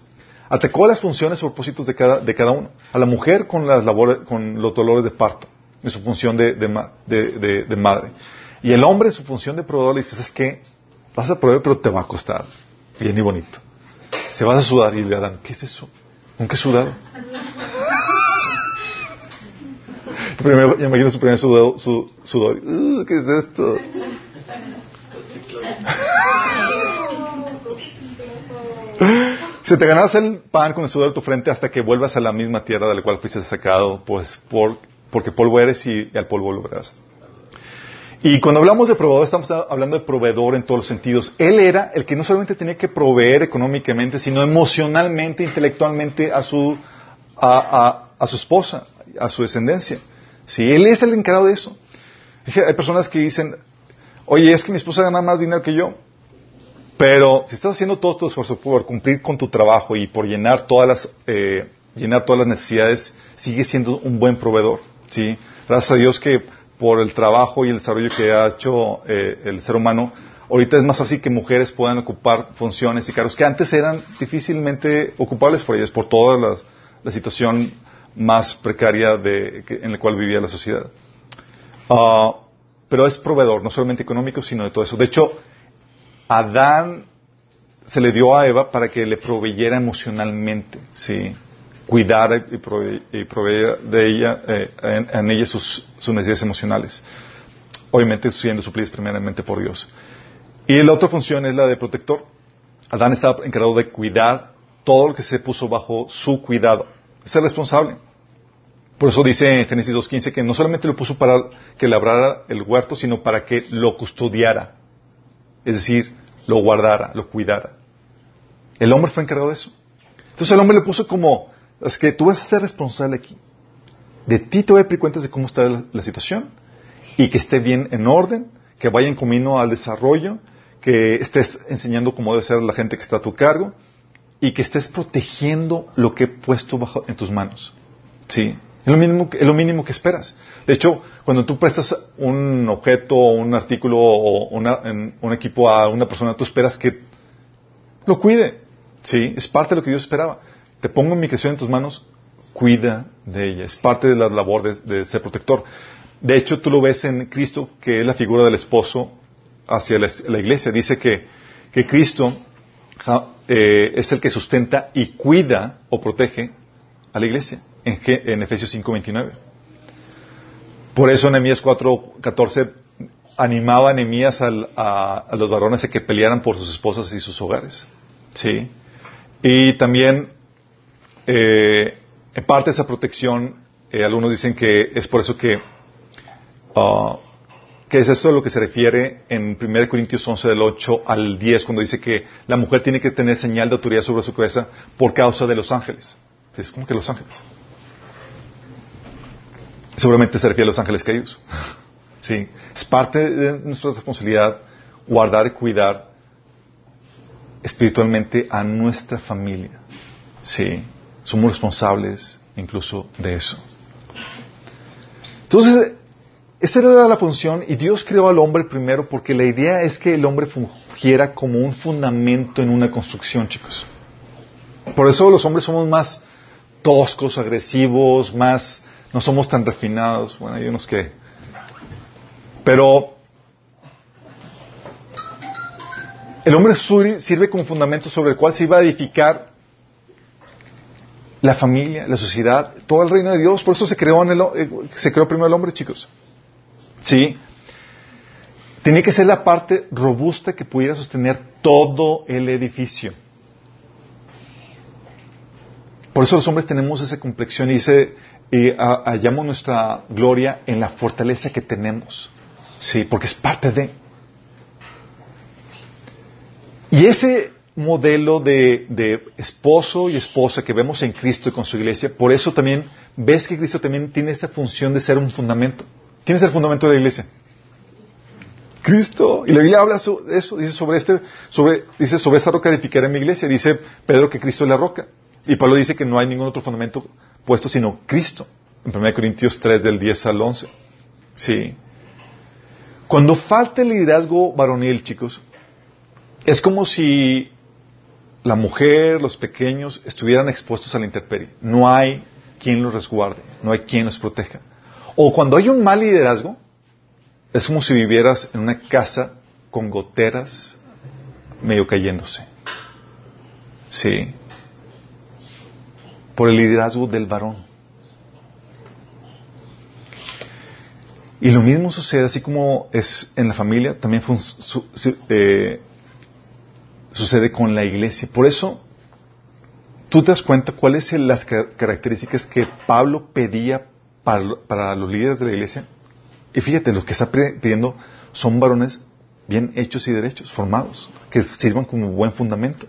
Atacó las funciones y propósitos de cada, de cada uno. A la mujer con, las labores, con los dolores de parto, en su función de, de, de- madre. Y el hombre en su función de proveedor le dice, ¿sabes qué? Vas a proveer, pero te va a costar. Bien y bonito. Se vas a sudar y le dan, ¿qué es eso? ¿Un qué sudado? Primero, yo imagino su primer sudado, su, sudor. "Uh, ¿Qué es esto? Se te ganarás el pan con el sudor de tu frente hasta que vuelvas a la misma tierra de la cual fuiste sacado, pues por, porque polvo eres y, y al polvo volverás. Y cuando hablamos de proveedor, estamos hablando de proveedor en todos los sentidos. Él era el que no solamente tenía que proveer económicamente, sino emocionalmente, intelectualmente a su, a, a- a su esposa, a su descendencia. Sí, él es el encargado de eso. Hay personas que dicen, oye, es que mi esposa gana más dinero que yo. Pero si estás haciendo todo tu esfuerzo por cumplir con tu trabajo y por llenar todas las, eh, llenar todas las necesidades, sigue siendo un buen proveedor. ¿sí? Gracias a Dios que por el trabajo y el desarrollo que ha hecho eh, el ser humano, ahorita es más fácil que mujeres puedan ocupar funciones y cargos que antes eran difícilmente ocupables por ellas, por toda la, la situación más precaria de, que- en la cual vivía la sociedad. Ah, pero es proveedor, no solamente económico, sino de todo eso. De hecho, Adán se le dio a Eva para que le proveyera emocionalmente, ¿sí? Cuidara y, prove- y proveer de ella, eh, en, ella sus, sus necesidades emocionales. Obviamente siendo suplidas primeramente por Dios. Y la otra función es la de protector. Adán estaba encargado de cuidar todo lo que se puso bajo su cuidado. Es el responsable. Por eso dice en Génesis 2.15 que no solamente lo puso para que labrara el huerto, sino para que lo custodiara. Es decir, lo guardara, lo cuidara. El hombre fue encargado de eso. Entonces el hombre le puso como, es que tú vas a ser responsable aquí. De ti te voy a pedir cuentas de cómo está la, situación y que esté bien en orden, que vaya en camino al desarrollo, que estés enseñando cómo debe ser la gente que está a tu cargo y que estés protegiendo lo que he puesto bajo, en tus manos. Sí, es lo, mínimo, es lo mínimo que esperas. De hecho, cuando tú prestas un objeto un artículo o una- un equipo a una persona, tú esperas que lo cuide. Sí, es parte de lo que Dios esperaba. Te pongo mi creación en tus manos, cuida de ella. Es parte de la labor de, ser protector. De hecho, tú lo ves en Cristo, que es la figura del esposo hacia la, la iglesia. Dice que, que Cristo eh, es el que sustenta y cuida o protege a la iglesia, en, en Efesios 5:29. Por eso Nehemías 4:14 animaba a Nehemías a, los varones a que pelearan por sus esposas y sus hogares. Sí. Y también, eh, en parte esa protección, eh, algunos dicen que es por eso que, ah, que es esto a lo que se refiere en 1 Corintios 11 del 8 al 10, cuando dice que la mujer tiene que tener señal de autoridad sobre su cabeza por causa de los ángeles. Es como que los ángeles. Seguramente se refiere a los ángeles caídos. Sí, es parte de nuestra responsabilidad guardar y cuidar espiritualmente a nuestra familia. Sí, somos responsables incluso de eso. Entonces, esa era la función y Dios creó al hombre primero porque la idea es que el hombre fungiera como un fundamento en una construcción, chicos. Por eso los hombres somos más toscos, agresivos, más, no somos tan refinados. Bueno, hay unos que... Pero el hombre sirve como fundamento sobre el cual se iba a edificar la familia, la sociedad, todo el reino de Dios. Por eso se creó, en el, eh, se creó primero el hombre, chicos. Sí. Tenía que ser la parte robusta que pudiera sostener todo el edificio. Por eso los hombres tenemos esa complexión y ese, eh, ha- hallamos nuestra gloria en la fortaleza que tenemos. Sí, porque es parte de. Y ese modelo de, de esposo y esposa que vemos en Cristo y con su iglesia, por eso también ves que Cristo también tiene esa función de ser un fundamento. ¿Quién es el fundamento de la iglesia? Cristo. Y la Biblia habla de eso, dice sobre este, sobre, dice sobre esta roca edificaré mi iglesia. Dice Pedro que Cristo es la roca. Y Pablo dice que no hay ningún otro fundamento puesto sino Cristo. En 1 Corintios 3 del 10 al 11. Sí. Cuando falta el liderazgo varonil, chicos, es como si la mujer, los pequeños, estuvieran expuestos a la intemperie. No hay quien los resguarde, no hay quien los proteja. O cuando hay un mal liderazgo, es como si vivieras en una casa con goteras medio cayéndose. Sí. Por el liderazgo del varón. Y lo mismo sucede, así como es en la familia, también fun- su- eh, sucede con la iglesia. Por eso, tú te das cuenta cuáles son las ca- características que Pablo pedía para, para los líderes de la iglesia. Y fíjate, los que está pidiendo son varones bien hechos y derechos, formados, que sirvan como buen fundamento.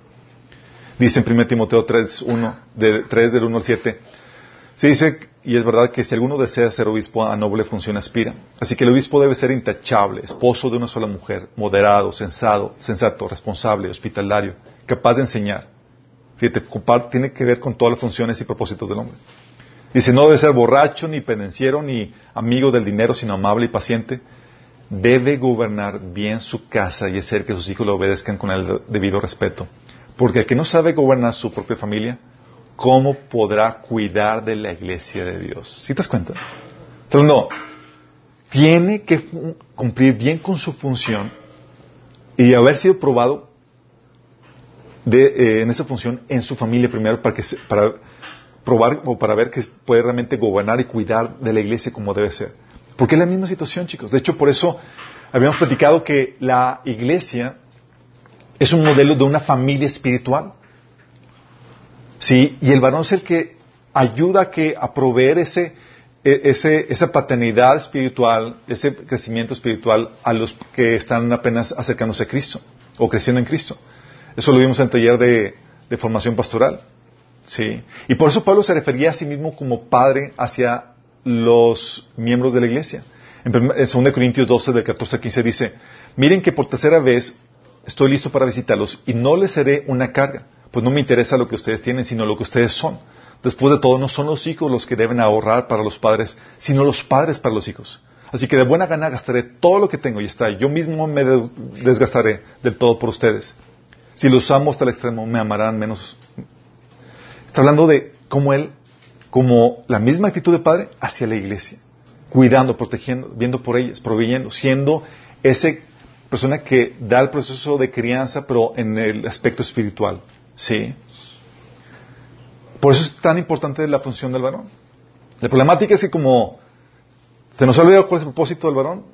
Dice en 1 Timoteo 3, 1, de, 3 del 1 al 7, se dice, y es verdad que si alguno desea ser obispo, a noble función aspira. Así que el obispo debe ser intachable, esposo de una sola mujer, moderado, sensado, sensato, responsable, hospitalario, capaz de enseñar. Fíjate, tiene que ver con todas las funciones y propósitos del hombre. Dice, no debe ser borracho, ni pendenciero, ni amigo del dinero, sino amable y paciente. Debe gobernar bien su casa y hacer que sus hijos lo obedezcan con el debido respeto. Porque el que no sabe gobernar su propia familia, ¿cómo podrá cuidar de la iglesia de Dios? ¿Sí te das cuenta? Entonces, no. Tiene que cumplir bien con su función y haber sido probado de, eh, en esa función en su familia primero para, que para probar o para ver que puede realmente gobernar y cuidar de la iglesia como debe ser. Porque es la misma situación, chicos. De hecho, por eso habíamos platicado que la iglesia es un modelo de una familia espiritual. Sí, y el varón es el que ayuda a, que, proveer ese, e- ese, esa paternidad espiritual, ese crecimiento espiritual a los que están apenas acercándose a Cristo o creciendo en Cristo. Eso lo vimos en el taller de, de formación pastoral. Sí. Y por eso Pablo se refería a sí mismo como padre hacia los miembros de la iglesia. En 2 Corintios 12, del 14 al 15 dice, miren que por tercera vez estoy listo para visitarlos y no les seré una carga, pues no me interesa lo que ustedes tienen, sino lo que ustedes son. Después de todo, no son los hijos los que deben ahorrar para los padres, sino los padres para los hijos. Así que de buena gana gastaré todo lo que tengo y está. Yo mismo me des- desgastaré del todo por ustedes. Si los amo hasta el extremo, me amarán menos. Está hablando de cómo él, como la misma actitud de padre hacia la iglesia, cuidando, protegiendo, viendo por ellas, proveyendo, siendo ese persona que da el proceso de crianza, pero en el aspecto espiritual. Sí. Por eso es tan importante la función del varón. La problemática es que como se nos ha olvidado cuál es el propósito del varón,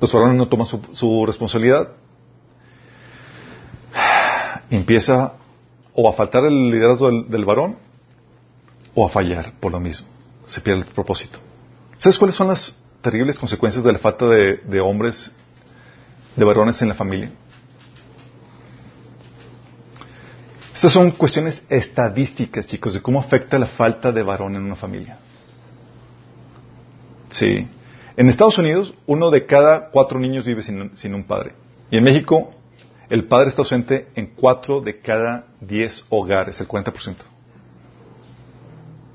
los varones no toman su, responsabilidad, empieza o a faltar el liderazgo del, varón o a fallar por lo mismo. Se pierde el propósito. ¿Sabes cuáles son las terribles consecuencias de la falta de hombres, de varones en la familia? Estas son cuestiones estadísticas, chicos, de cómo afecta la falta de varón en una familia. Sí. En Estados Unidos, uno de cada cuatro niños vive sin, un padre. Y en México, el padre está ausente en cuatro de cada diez hogares, el 40%.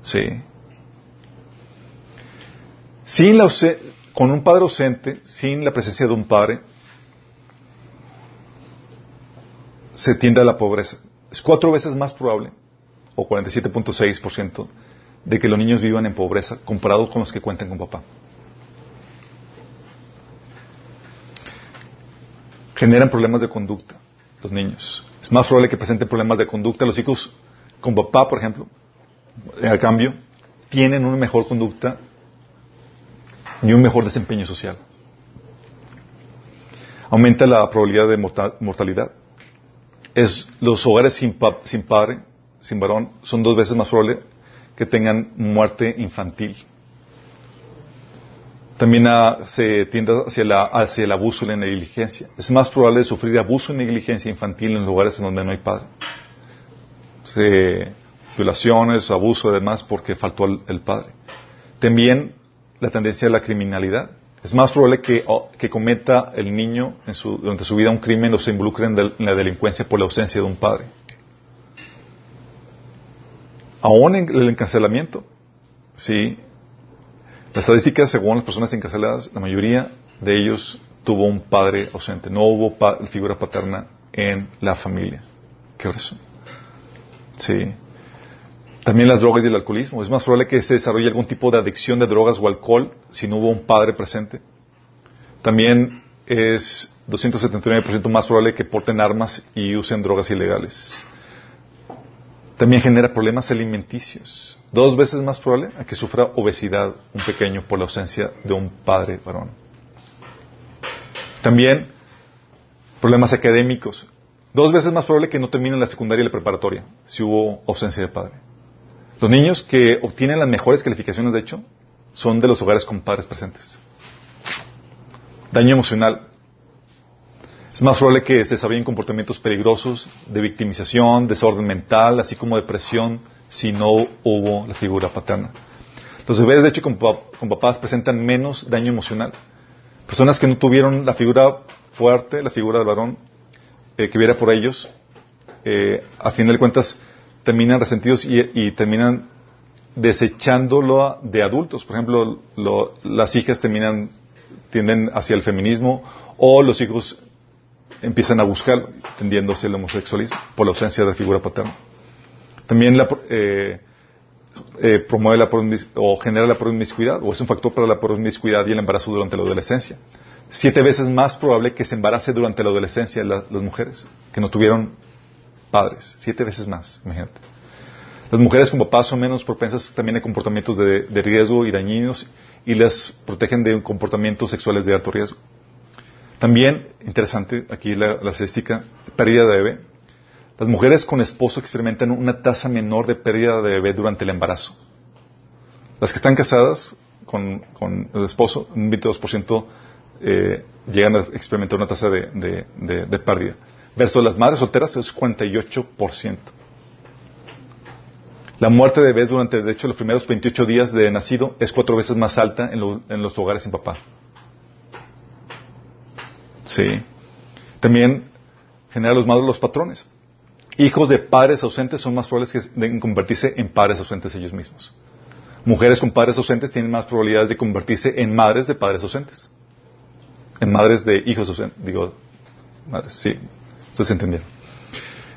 Sí. Sin la con un padre ausente, sin la presencia de un padre, se tiende a la pobreza. Es cuatro veces más probable, o 47.6%, de que los niños vivan en pobreza comparado con los que cuentan con papá. Generan problemas de conducta los niños. Es más probable que presenten problemas de conducta. Los hijos con papá, por ejemplo, a cambio, tienen una mejor conducta y un mejor desempeño social. Aumenta la probabilidad de morta- mortalidad. Es, los hogares sin, pa- sin padre, sin varón, son dos veces más probable que tengan muerte infantil. También se tiende hacia, la- hacia el abuso y la negligencia. Es más probable sufrir abuso y negligencia infantil en lugares en donde no hay padre. Se- violaciones, abuso y porque faltó el, el padre. También la tendencia a la criminalidad. Es más probable que, que cometa el niño en su- durante su vida un crimen o se involucre en, la delincuencia por la ausencia de un padre. Aún en el encarcelamiento, sí. Las estadísticas, según las personas encarceladas, la mayoría de ellos tuvo un padre ausente. No hubo figura paterna en la familia. ¿Qué razón? Sí. También las drogas y el alcoholismo. Es más probable que se desarrolle algún tipo de adicción de drogas o alcohol si no hubo un padre presente. También es 279% más probable que porten armas y usen drogas ilegales. También genera problemas alimenticios. Dos veces más probable a que sufra obesidad un pequeño por la ausencia de un padre varón. También problemas académicos. Dos veces más probable que no terminen la secundaria y la preparatoria si hubo ausencia de padre. Los niños que obtienen las mejores calificaciones, de hecho, son de los hogares con padres presentes. Daño emocional. Es más probable que se desarrollen comportamientos peligrosos de victimización, desorden mental, así como depresión, si no hubo la figura paterna. Los bebés, de hecho, con, pa- con papás presentan menos daño emocional. Personas que no tuvieron la figura fuerte, la figura del varón, eh, que viera por ellos, eh, a fin de cuentas terminan resentidos y, terminan desechándolo de adultos. Por ejemplo, lo- las hijas terminan, tienden hacia el feminismo o los hijos empiezan a buscar tendiéndose al homosexualismo por la ausencia de figura paterna. También la, eh, eh, promueve la o genera la promiscuidad o es un factor para la promiscuidad y el embarazo durante la adolescencia. Siete veces más probable que se embarace durante la adolescencia la- las mujeres que no tuvieron padres. Siete veces más, imagínate. Las mujeres con papás son menos propensas también a comportamientos de, riesgo y dañinos y las protegen de comportamientos sexuales de alto riesgo. También, interesante, aquí la, estadística, pérdida de bebé. Las mujeres con esposo experimentan una tasa menor de pérdida de bebé durante el embarazo. Las que están casadas con, el esposo, un 22% eh, llegan a experimentar una tasa de pérdida. Versus las madres solteras es 48%. La muerte de bebés durante, de hecho, los primeros 28 días de nacido es cuatro veces más alta en, lo- en los hogares sin papá. Sí. También genera los malos los patrones. Hijos de padres ausentes son más probables que de convertirse en padres ausentes ellos mismos. Mujeres con padres ausentes tienen más probabilidades de convertirse en madres de padres ausentes. En madres de hijos ausentes. Digo, madres, sí. Ustedes entendieron.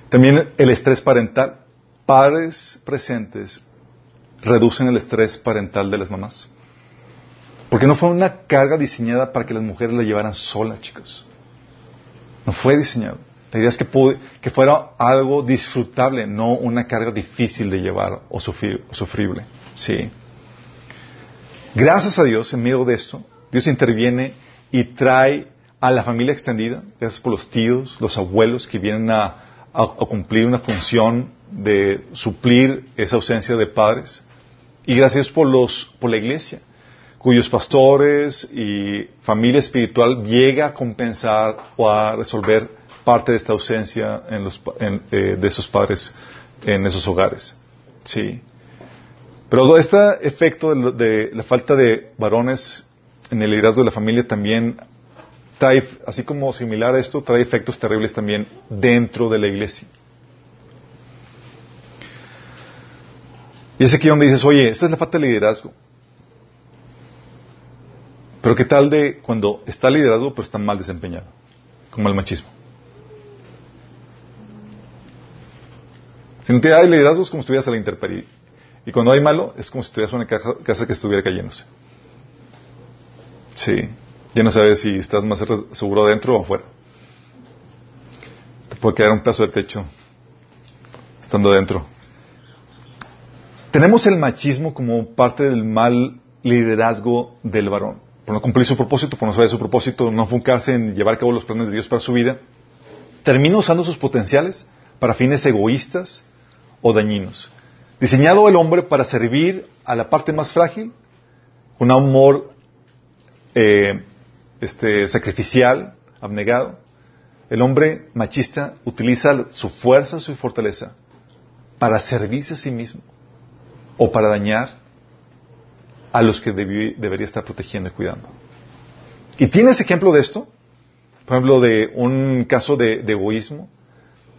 También el estrés parental. Padres presentes reducen el estrés parental de las mamás. Porque no fue una carga diseñada para que las mujeres la llevaran sola, chicos. No fue diseñado. La idea es que, pude- que fuera algo disfrutable, no una carga difícil de llevar o, sufrir- sufrible. Sí. Gracias a Dios, en medio de esto, Dios interviene y trae a la familia extendida, gracias por los tíos, los abuelos que vienen a, a- a cumplir una función de suplir esa ausencia de padres. Y gracias por los, por la iglesia, cuyos pastores y familia espiritual llega a compensar o a resolver parte de esta ausencia en los, en, eh, de esos padres en esos hogares. Sí. Pero este efecto de, de la falta de varones en el liderazgo de la familia también trae, así como similar a esto, trae efectos terribles también dentro de la iglesia. Y es aquí donde dices, oye, esta es la falta de liderazgo. Pero ¿qué tal de cuando está liderazgo pero está mal desempeñado? Como el machismo. Si no te hay liderazgo es como si estuvieras a la intemperie. Y cuando hay malo es como si estuvieras en una casa que estuviera cayéndose. Sí. Ya no sabes si estás más seguro adentro o afuera. Te puede quedar un pedazo de techo estando adentro. Tenemos el machismo como parte del mal liderazgo del varón. Por no cumplir su propósito, por no saber su propósito, no enfocarse en llevar a cabo los planes de Dios para su vida, termina usando sus potenciales para fines egoístas o dañinos. Diseñado el hombre para servir a la parte más frágil, con amor eh, este, sacrificial, abnegado. El hombre machista utiliza su fuerza, su fortaleza, para servirse a sí mismo o para dañar a los que debería estar protegiendo y cuidando. ¿Y tienes ejemplo de esto? Por ejemplo, de un caso de, de egoísmo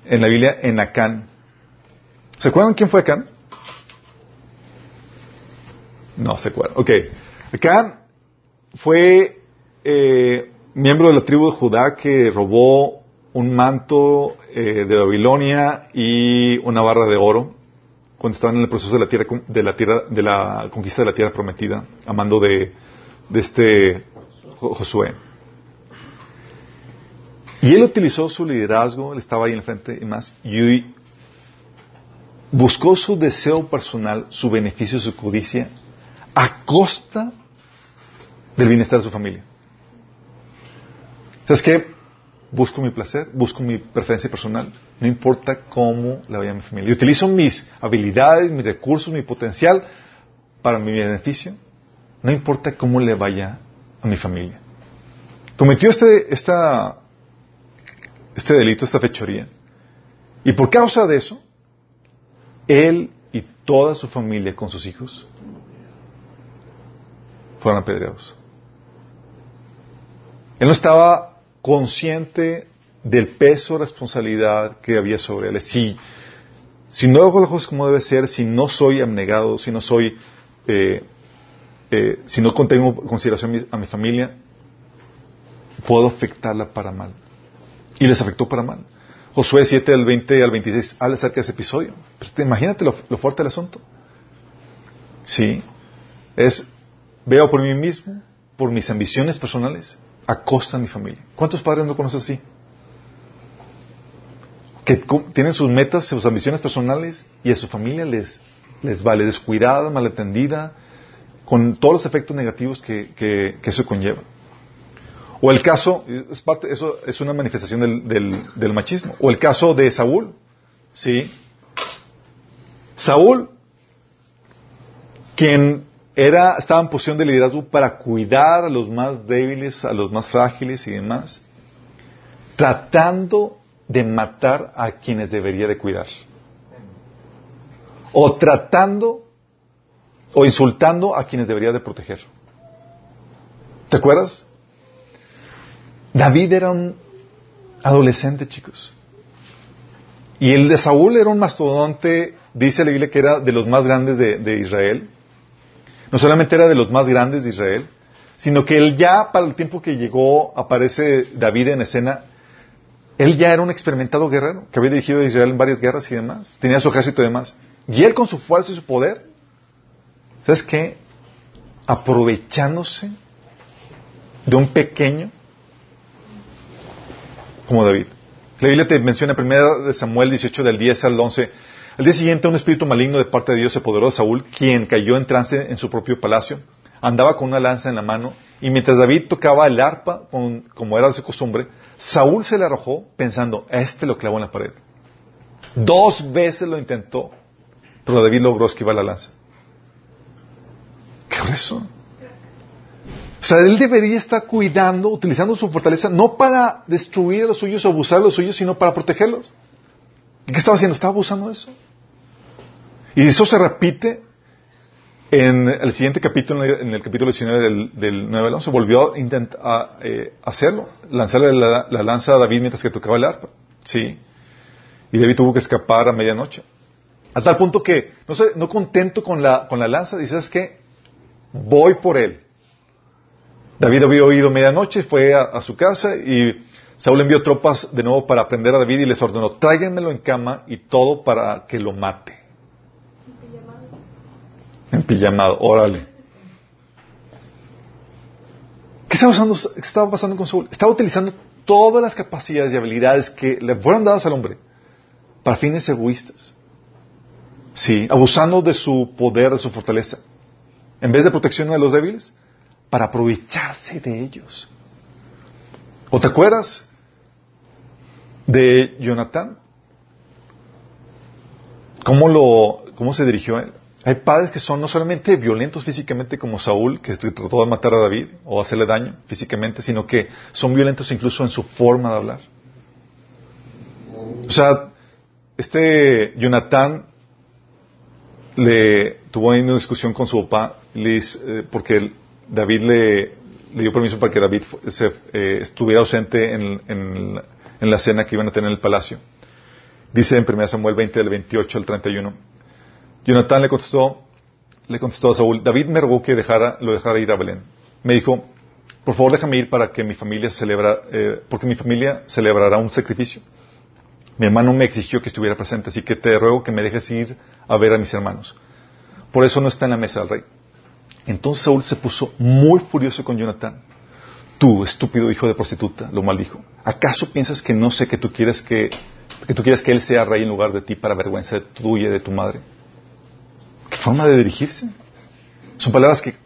en la Biblia, en Acán. ¿Se acuerdan quién fue Acán? No se acuerdan. Ok. Acán fue eh, miembro de la tribu de Judá que robó un manto eh, de Babilonia y una barra de oro cuando estaban en el proceso de la tierra de la tierra de la conquista de la tierra prometida a mando de, este Josué. Y él utilizó su liderazgo, él estaba ahí en frente y más, y buscó su deseo personal, su beneficio, su codicia, a costa del bienestar de su familia. ¿Sabes qué? Busco mi placer, busco mi preferencia personal, no importa cómo la vaya mi familia. Utilizo mis habilidades, mis recursos, mi potencial para mi beneficio, no importa cómo le vaya a mi familia. Cometió este, esta, este delito, esta fechoría. Y por causa de eso, él y toda su familia con sus hijos fueron apedreados. Él no estaba consciente del peso, responsabilidad que había sobre él. Si, si no hago las cosas como debe ser, si no soy abnegado, si no soy, eh, eh, si no tengo consideración a mi, familia, puedo afectarla para mal. Y les afectó para mal. Josué 7 del 20 al 26 habla acerca de ese episodio. Pero te, imagínate lo, lo, fuerte del asunto. Sí. Es, veo por mí mismo, por mis ambiciones personales, a mi familia. ¿Cuántos padres no conoces así? Que tienen sus metas, sus ambiciones personales y a su familia les, les vale descuidada, malatendida, con todos los efectos negativos que, que, que eso conlleva. O el caso, es parte, eso es una manifestación del, del, del, machismo. O el caso de Saúl. ¿Sí? Saúl, quien era, estaba en posición de liderazgo para cuidar a los más débiles, a los más frágiles y demás, tratando de matar a quienes debería de cuidar. O tratando o insultando a quienes debería de proteger. ¿Te acuerdas? David era un adolescente, chicos. Y el de Saúl era un mastodonte, dice la Biblia que era de los más grandes de, de, Israel. No solamente era de los más grandes de Israel, sino que él ya, para el tiempo que llegó, aparece David en escena, él ya era un experimentado guerrero, que había dirigido a Israel en varias guerras y demás, tenía su ejército y demás. Y él con su fuerza y su poder, ¿sabes qué? Aprovechándose de un pequeño como David. La Biblia te menciona en 1 de Samuel 18 del 10 al 11. Al día siguiente un espíritu maligno de parte de Dios se apoderó de Saúl, quien cayó en trance en su propio palacio. Andaba con una lanza en la mano y mientras David tocaba el arpa, como era de su costumbre, Saúl se le arrojó pensando, este lo clavó en la pared. Dos veces lo intentó, pero David logró esquivar la lanza. ¿Qué eso? O sea, él debería estar cuidando, utilizando su fortaleza, no para destruir a los suyos o abusar de los suyos, sino para protegerlos. ¿Y qué estaba haciendo? Estaba abusando de eso. Y eso se repite en el siguiente capítulo, en el capítulo 19 del, del 9 al 11, volvió a intentar eh, hacerlo, lanzarle la, la, lanza a David mientras que tocaba el arpa. Sí. Y David tuvo que escapar a medianoche. A tal punto que, no, sé, no contento con la, con la lanza, dices que voy por él. David había oído medianoche, fue a, a, su casa y Saúl envió tropas de nuevo para prender a David y les ordenó, tráiganmelo en cama y todo para que lo mate. En pijamado, órale. ¿Qué estaba, pasando, ¿Qué estaba pasando con Saúl? Estaba utilizando todas las capacidades y habilidades que le fueron dadas al hombre para fines egoístas. Sí, abusando de su poder, de su fortaleza. En vez de protección de los débiles, para aprovecharse de ellos. ¿O te acuerdas de Jonatán? ¿Cómo, lo, ¿Cómo se dirigió a él? Hay padres que son no solamente violentos físicamente como Saúl, que trató de matar a David o hacerle daño físicamente, sino que son violentos incluso en su forma de hablar. O sea, este Jonatán le tuvo ahí una discusión con su papá, le, eh, porque David le, dio permiso para que David se, eh, estuviera ausente en, en- en la cena que iban a tener en el palacio. Dice en 1 Samuel 20, del 28 al 31. Jonatán le contestó, le contestó a Saúl, David me rogó que dejara, lo dejara ir a Belén. Me dijo, por favor déjame ir para que mi familia celebra, eh, porque mi familia celebrará un sacrificio. Mi hermano me exigió que estuviera presente, así que te ruego que me dejes ir a ver a mis hermanos. Por eso no está en la mesa del rey. Entonces Saúl se puso muy furioso con Jonatán. Tú, estúpido hijo de prostituta, lo maldijo. ¿Acaso piensas que no sé que tú quieres que, que tú quieres que él sea rey en lugar de ti para vergüenza tuya y de tu madre? ¿Qué forma de dirigirse? Son palabras que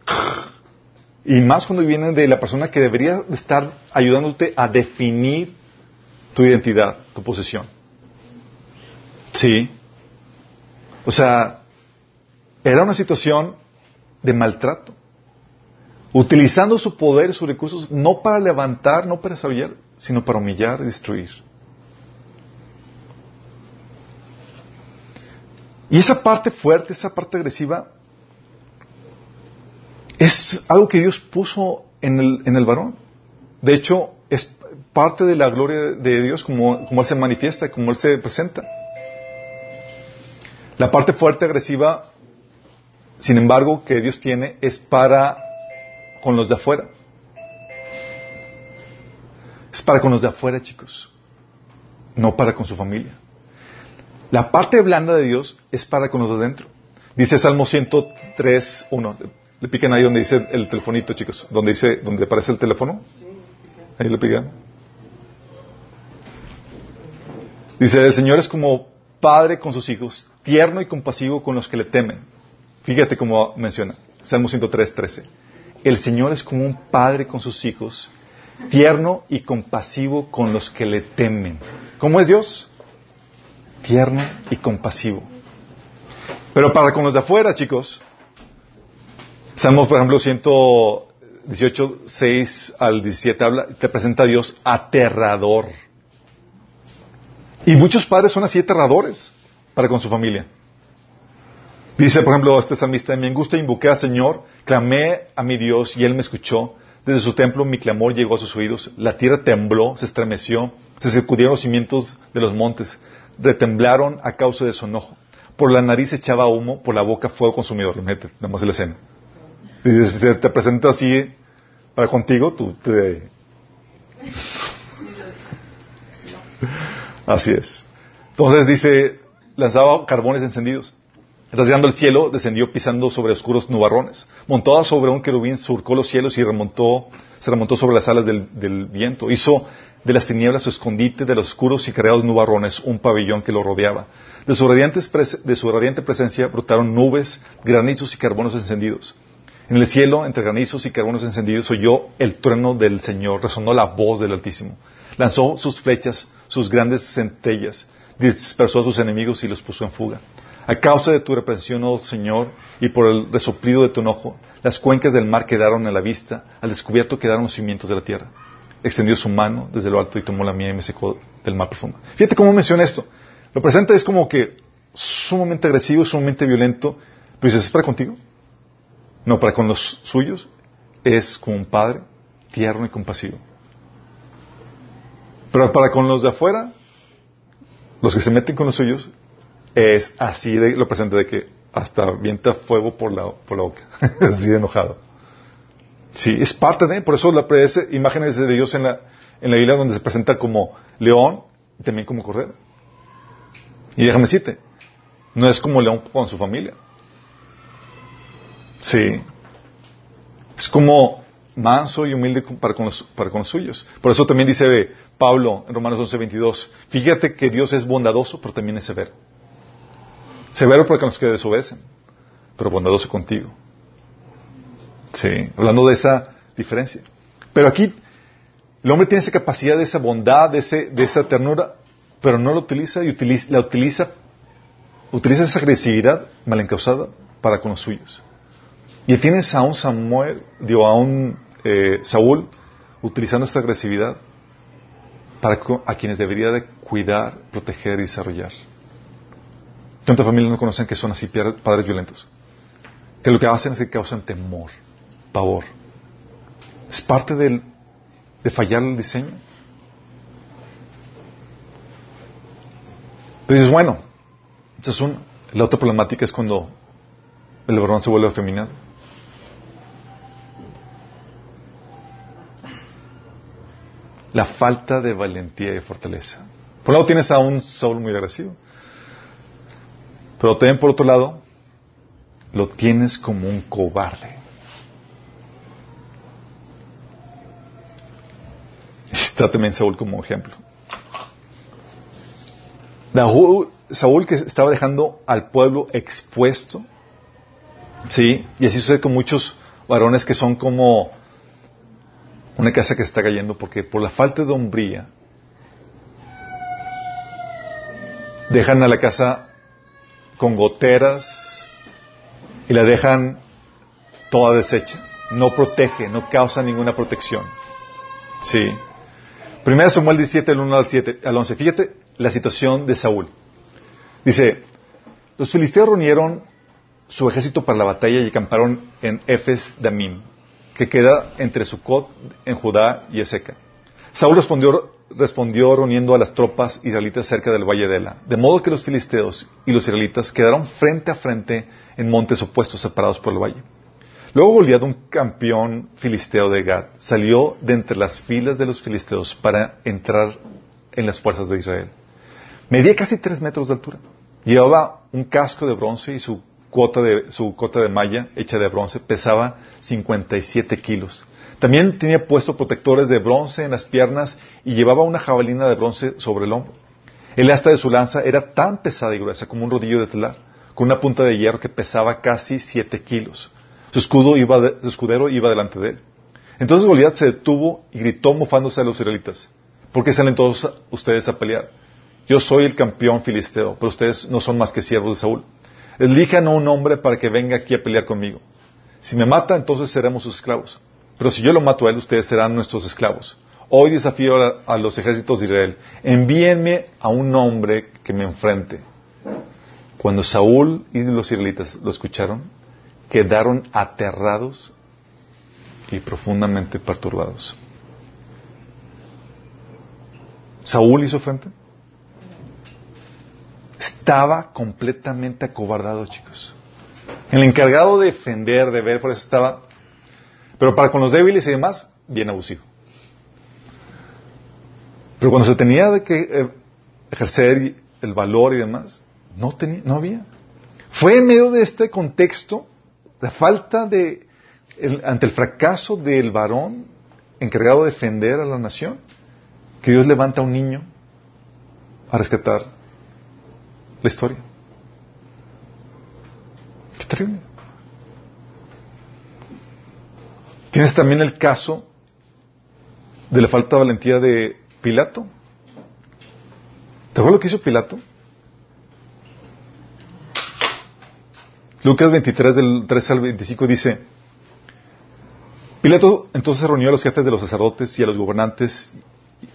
y más cuando vienen de la persona que debería de estar ayudándote a definir tu identidad, tu posición. Sí. O sea, era una situación de maltrato. Utilizando su poder sus recursos no para levantar, no para desarrollar, sino para humillar y destruir. Y esa parte fuerte, esa parte agresiva, es algo que Dios puso en el, en el varón. De hecho, es parte de la gloria de Dios como, como Él se manifiesta, como Él se presenta. La parte fuerte, agresiva, sin embargo, que Dios tiene es para con los de afuera. Es para con los de afuera, chicos. No para con su familia. La parte blanda de Dios es para con los de adentro. Dice Salmo 103, 1. Le piquen ahí donde dice el telefonito, chicos. Donde dice, donde aparece el teléfono. Ahí le pican. Dice, el Señor es como padre con sus hijos, tierno y compasivo con los que le temen. Fíjate cómo menciona. Salmo 103, 13. El Señor es como un padre con sus hijos, tierno y compasivo con los que le temen. ¿Cómo es Dios? Tierno y compasivo. Pero para con los de afuera, chicos, Salmos, por ejemplo, 118, 6 al 17 habla, te presenta a Dios aterrador. Y muchos padres son así aterradores para con su familia. Dice, por ejemplo, este salmista, en mi angustia invoqué al Señor, clamé a mi Dios y Él me escuchó. Desde su templo mi clamor llegó a sus oídos. La tierra tembló, se estremeció, se sacudieron los cimientos de los montes, retemblaron a causa de su enojo. Por la nariz echaba humo, por la boca fuego consumidor. Mete, nada más la escena. Si se te presenta así para contigo, tú te... Así es. Entonces dice, lanzaba carbones encendidos. Rasgando el cielo, descendió pisando sobre oscuros nubarrones. Montada sobre un querubín, surcó los cielos y remontó, se remontó sobre las alas del viento. Hizo de las tinieblas su escondite, de los oscuros y cargados nubarrones, un pabellón que lo rodeaba. De su, de su radiante presencia brotaron nubes, granizos y carbonos encendidos. En el cielo, entre granizos y carbonos encendidos, oyó el trueno del Señor, resonó la voz del Altísimo. Lanzó sus flechas, sus grandes centellas, dispersó a sus enemigos y los puso en fuga. A causa de tu reprensión, oh Señor, y por el resoplido de tu enojo, las cuencas del mar quedaron a la vista, al descubierto quedaron los cimientos de la tierra. Extendió su mano desde lo alto y tomó la mía y me secó del mar profundo. Fíjate cómo menciona esto. Lo presenta es como que sumamente agresivo, sumamente violento, pero dices, ¿es para contigo? No, para con los suyos es como un padre tierno y compasivo. Pero para con los de afuera, los que se meten con los suyos, es así de, lo presenta de que hasta vienta fuego por la, por la boca, así de enojado. Sí, es parte de, por eso la imágenes de Dios en la, en la Biblia donde se presenta como león y también como cordero. Y déjame decirte, no es como león con su familia. Sí. Es como manso y humilde para con los, para con los suyos. Por eso también dice Pablo en Romanos 11, 22, fíjate que Dios es bondadoso, pero también es severo. Severo para con los que desobedecen, pero bondadoso contigo. Sí, hablando de esa diferencia. Pero aquí el hombre tiene esa capacidad de esa bondad, de, ese, de esa ternura, pero no la utiliza y utiliza, la utiliza, utiliza esa agresividad mal encausada para con los suyos. Y tienes a un Samuel, digo, a un eh, Saúl utilizando esta agresividad para a quienes debería de cuidar, proteger y desarrollar. ¿Cuántas familias no conocen que son así padres violentos? Que lo que hacen es que causan temor, pavor. Es parte del, de fallar el diseño. Dices, bueno, es una. La otra problemática es cuando el varón se vuelve afeminado. La falta de valentía y fortaleza. Por un lado tienes a un Saúl muy agresivo. Pero también por otro lado, lo tienes como un cobarde. Está también Saúl como ejemplo. Saúl que estaba dejando al pueblo expuesto, ¿sí? Y así sucede con muchos varones que son como una casa que se está cayendo porque por la falta de hombría dejan a la casa con goteras y la dejan toda deshecha. No protege, no causa ninguna protección. Sí. Primero Samuel 17, el 1 al, 7, al 11. Fíjate la situación de Saúl. Dice, los filisteos reunieron su ejército para la batalla y acamparon en Efes Damim, que queda entre Sucot en Judá y Ezeca. Saúl respondió, respondió reuniendo a las tropas israelitas cerca del valle de Ela, de modo que los filisteos y los israelitas quedaron frente a frente en montes opuestos separados por el valle. Luego Goliat, un campeón filisteo de Gad, salió de entre las filas de los filisteos para entrar en las fuerzas de Israel. Medía casi tres metros de altura. Llevaba un casco de bronce y su cota de, su cota de malla hecha de bronce pesaba 57 kilos. También tenía puesto protectores de bronce en las piernas y llevaba una jabalina de bronce sobre el hombro. El asta de su lanza era tan pesada y gruesa como un rodillo de telar, con una punta de hierro que pesaba casi 7 kilos. Su, escudo iba su escudero iba delante de él. Entonces Goliat se detuvo y gritó mofándose a los israelitas. ¿Por qué salen todos ustedes a pelear? Yo soy el campeón filisteo, pero ustedes no son más que siervos de Saúl. Elijan a un hombre para que venga aquí a pelear conmigo. Si me mata, entonces seremos sus esclavos. Pero si yo lo mato a él, ustedes serán nuestros esclavos. Hoy desafío a, los ejércitos de Israel. Envíenme a un hombre que me enfrente. Cuando Saúl y los israelitas lo escucharon, quedaron aterrados y profundamente perturbados. Saúl hizo frente estaba completamente acobardado, chicos. El encargado de defender, de ver, por eso estaba. Pero para con los débiles y demás, bien abusivo. Pero cuando se tenía de que eh, ejercer el valor y demás, no, tenía, no había. Fue en medio de este contexto, la falta de, ante el fracaso del varón encargado de defender a la nación, que Dios levanta a un niño a rescatar la historia. Qué terrible. Tienes también el caso de la falta de valentía de Pilato. ¿Te acuerdas lo que hizo Pilato? Lucas 23 del 13 al 25 dice, Pilato entonces reunió a los jefes de los sacerdotes y a los gobernantes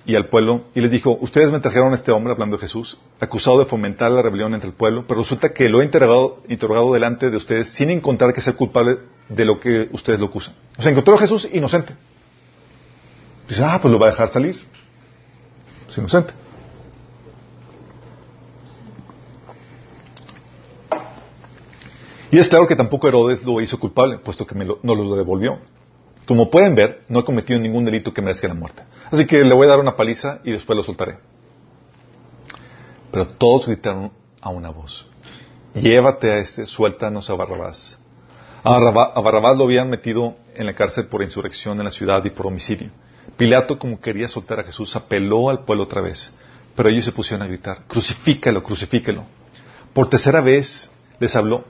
y al pueblo y les dijo, ustedes me trajeron a este hombre, hablando de Jesús, acusado de fomentar la rebelión entre el pueblo, pero resulta que lo he interrogado, interrogado delante de ustedes sin encontrar que sea culpable de lo que ustedes lo acusan. O sea, encontró a Jesús inocente. Dice, ah, pues lo va a dejar salir. Es inocente. Y es claro que tampoco Herodes lo hizo culpable, puesto que no lo devolvió. Como pueden ver, no he cometido ningún delito que merezca la muerte. Así que le voy a dar una paliza y después lo soltaré. Pero todos gritaron a una voz. Llévate a ese, suéltanos a Barrabás. A Barrabás lo habían metido en la cárcel por insurrección en la ciudad y por homicidio. Pilato, como quería soltar a Jesús, apeló al pueblo otra vez. Pero ellos se pusieron a gritar, crucifícalo, crucifícalo. Por tercera vez les habló,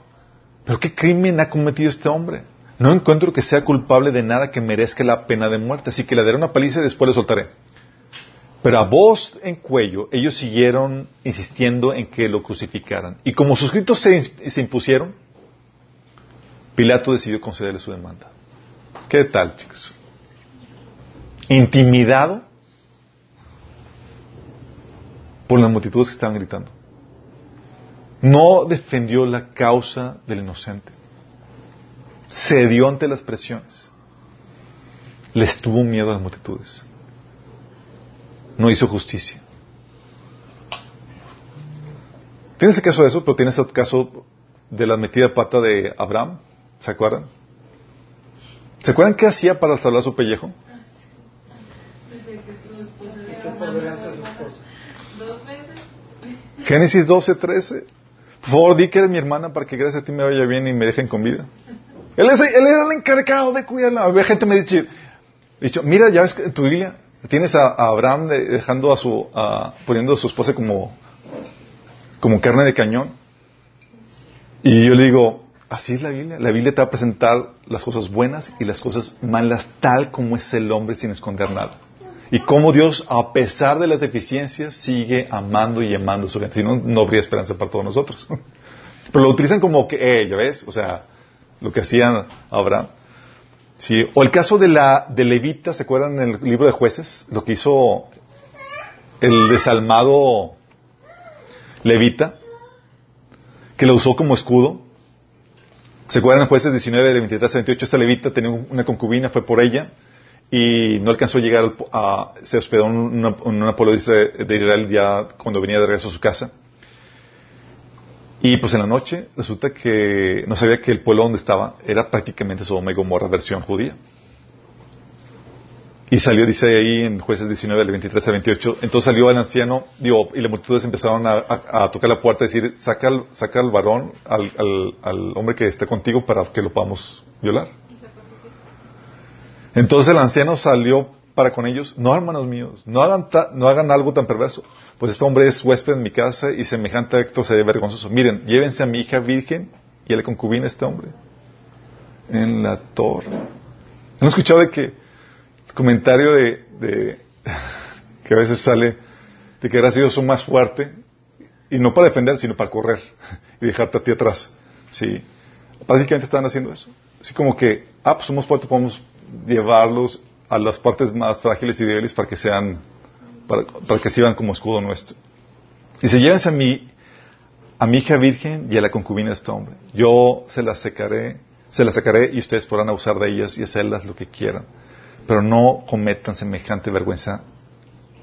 ¿pero qué crimen ha cometido este hombre? No encuentro que sea culpable de nada que merezca la pena de muerte, así que le daré una paliza y después le soltaré. Pero a voz en cuello, ellos siguieron insistiendo en que lo crucificaran. Y como sus gritos se, impusieron, Pilato decidió concederle su demanda. ¿Qué tal, chicos? Intimidado por las multitudes que estaban gritando. No defendió la causa del inocente cedió ante las presiones. Les tuvo miedo a las multitudes. No hizo justicia. Tienes el caso de eso, pero tienes el caso de la metida pata de Abraham. ¿Se acuerdan? ¿Se acuerdan qué hacía para salvar su pellejo? Génesis 12, 13. Por favor, di que eres mi hermana para que gracias a ti me vaya bien y me dejen con vida. Él, es- él era el encargado de cuidarla. Había gente me dicho, dicho, mira, ya ves tu Biblia tienes a, Abraham de- dejando a su, a- poniendo a su esposa como, como carne de cañón. Y yo le digo, así es la Biblia. La Biblia te va a presentar las cosas buenas y las cosas malas tal como es el hombre sin esconder nada. Y cómo Dios, a pesar de las deficiencias, sigue amando y amando a su gente. Si no, no habría esperanza para todos nosotros. Pero lo utilizan como que, eh, ves, o sea, lo que hacían Abraham. O el caso de la de Levita, ¿se acuerdan en el libro de jueces? Lo que hizo el desalmado Levita, que lo usó como escudo. ¿Se acuerdan en jueces 19, de 23 a 28? Esta Levita tenía una concubina, fue por ella y no alcanzó a llegar, a, se hospedó en una, en pueblo de Israel- ya cuando venía de regreso a su casa. Y pues en la noche resulta que no sabía que el pueblo donde estaba era prácticamente Sodoma y Gomorra versión judía. Y salió, dice ahí en jueces 19, del 23 al 28, entonces salió el anciano, y las multitudes empezaron a, a- tocar la puerta y decir, saca al, saca al varón, al, al- al hombre que esté contigo para que lo podamos violar. Entonces el anciano salió para con ellos, no hermanos míos, no hagan, ta- no hagan algo tan perverso, pues este hombre es huésped en mi casa y semejante acto sería vergonzoso. Miren, llévense a mi hija virgen y a la concubina este hombre en la torre. ¿Han escuchado de que comentario de, que a veces sale de que gracioso más fuerte y no para defender, sino para correr y dejarte a ti atrás? Sí. Prácticamente están haciendo eso. Así como que, ah, pues somos fuertes, podemos llevarlos a las partes más frágiles y débiles para que sean, para, que sirvan como escudo nuestro. Dice, llévense a mi, a mi hija virgen y a la concubina de este hombre. Yo se las secaré, se las sacaré y ustedes podrán abusar de ellas y hacerlas lo que quieran. Pero no cometan semejante vergüenza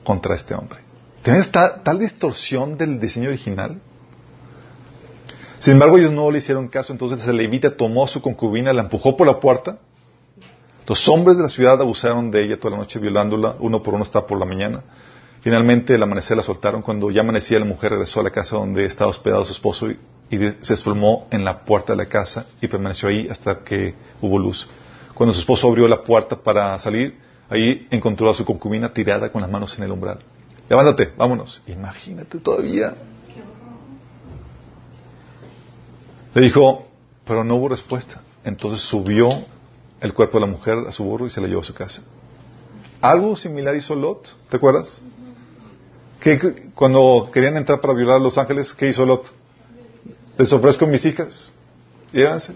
contra este hombre. ¿Tienes ta- tal distorsión del diseño original? Sin embargo, ellos no le hicieron caso, entonces levita tomó a su concubina, la empujó por la puerta. Los hombres de la ciudad abusaron de ella toda la noche, violándola, uno por uno hasta por la mañana. Finalmente, al amanecer la soltaron. Cuando ya amanecía, la mujer regresó a la casa donde estaba hospedado su esposo y, se desplomó en la puerta de la casa y permaneció ahí hasta que hubo luz. Cuando su esposo abrió la puerta para salir, ahí encontró a su concubina tirada con las manos en el umbral. Levántate, vámonos. Imagínate todavía. Le dijo, pero no hubo respuesta. Entonces subió el cuerpo de la mujer a su burro y se la llevó a su casa. Algo similar hizo Lot, ¿te acuerdas? Que cuando querían entrar para violar a los ángeles, ¿qué hizo Lot? Les ofrezco mis hijas. Llévanse.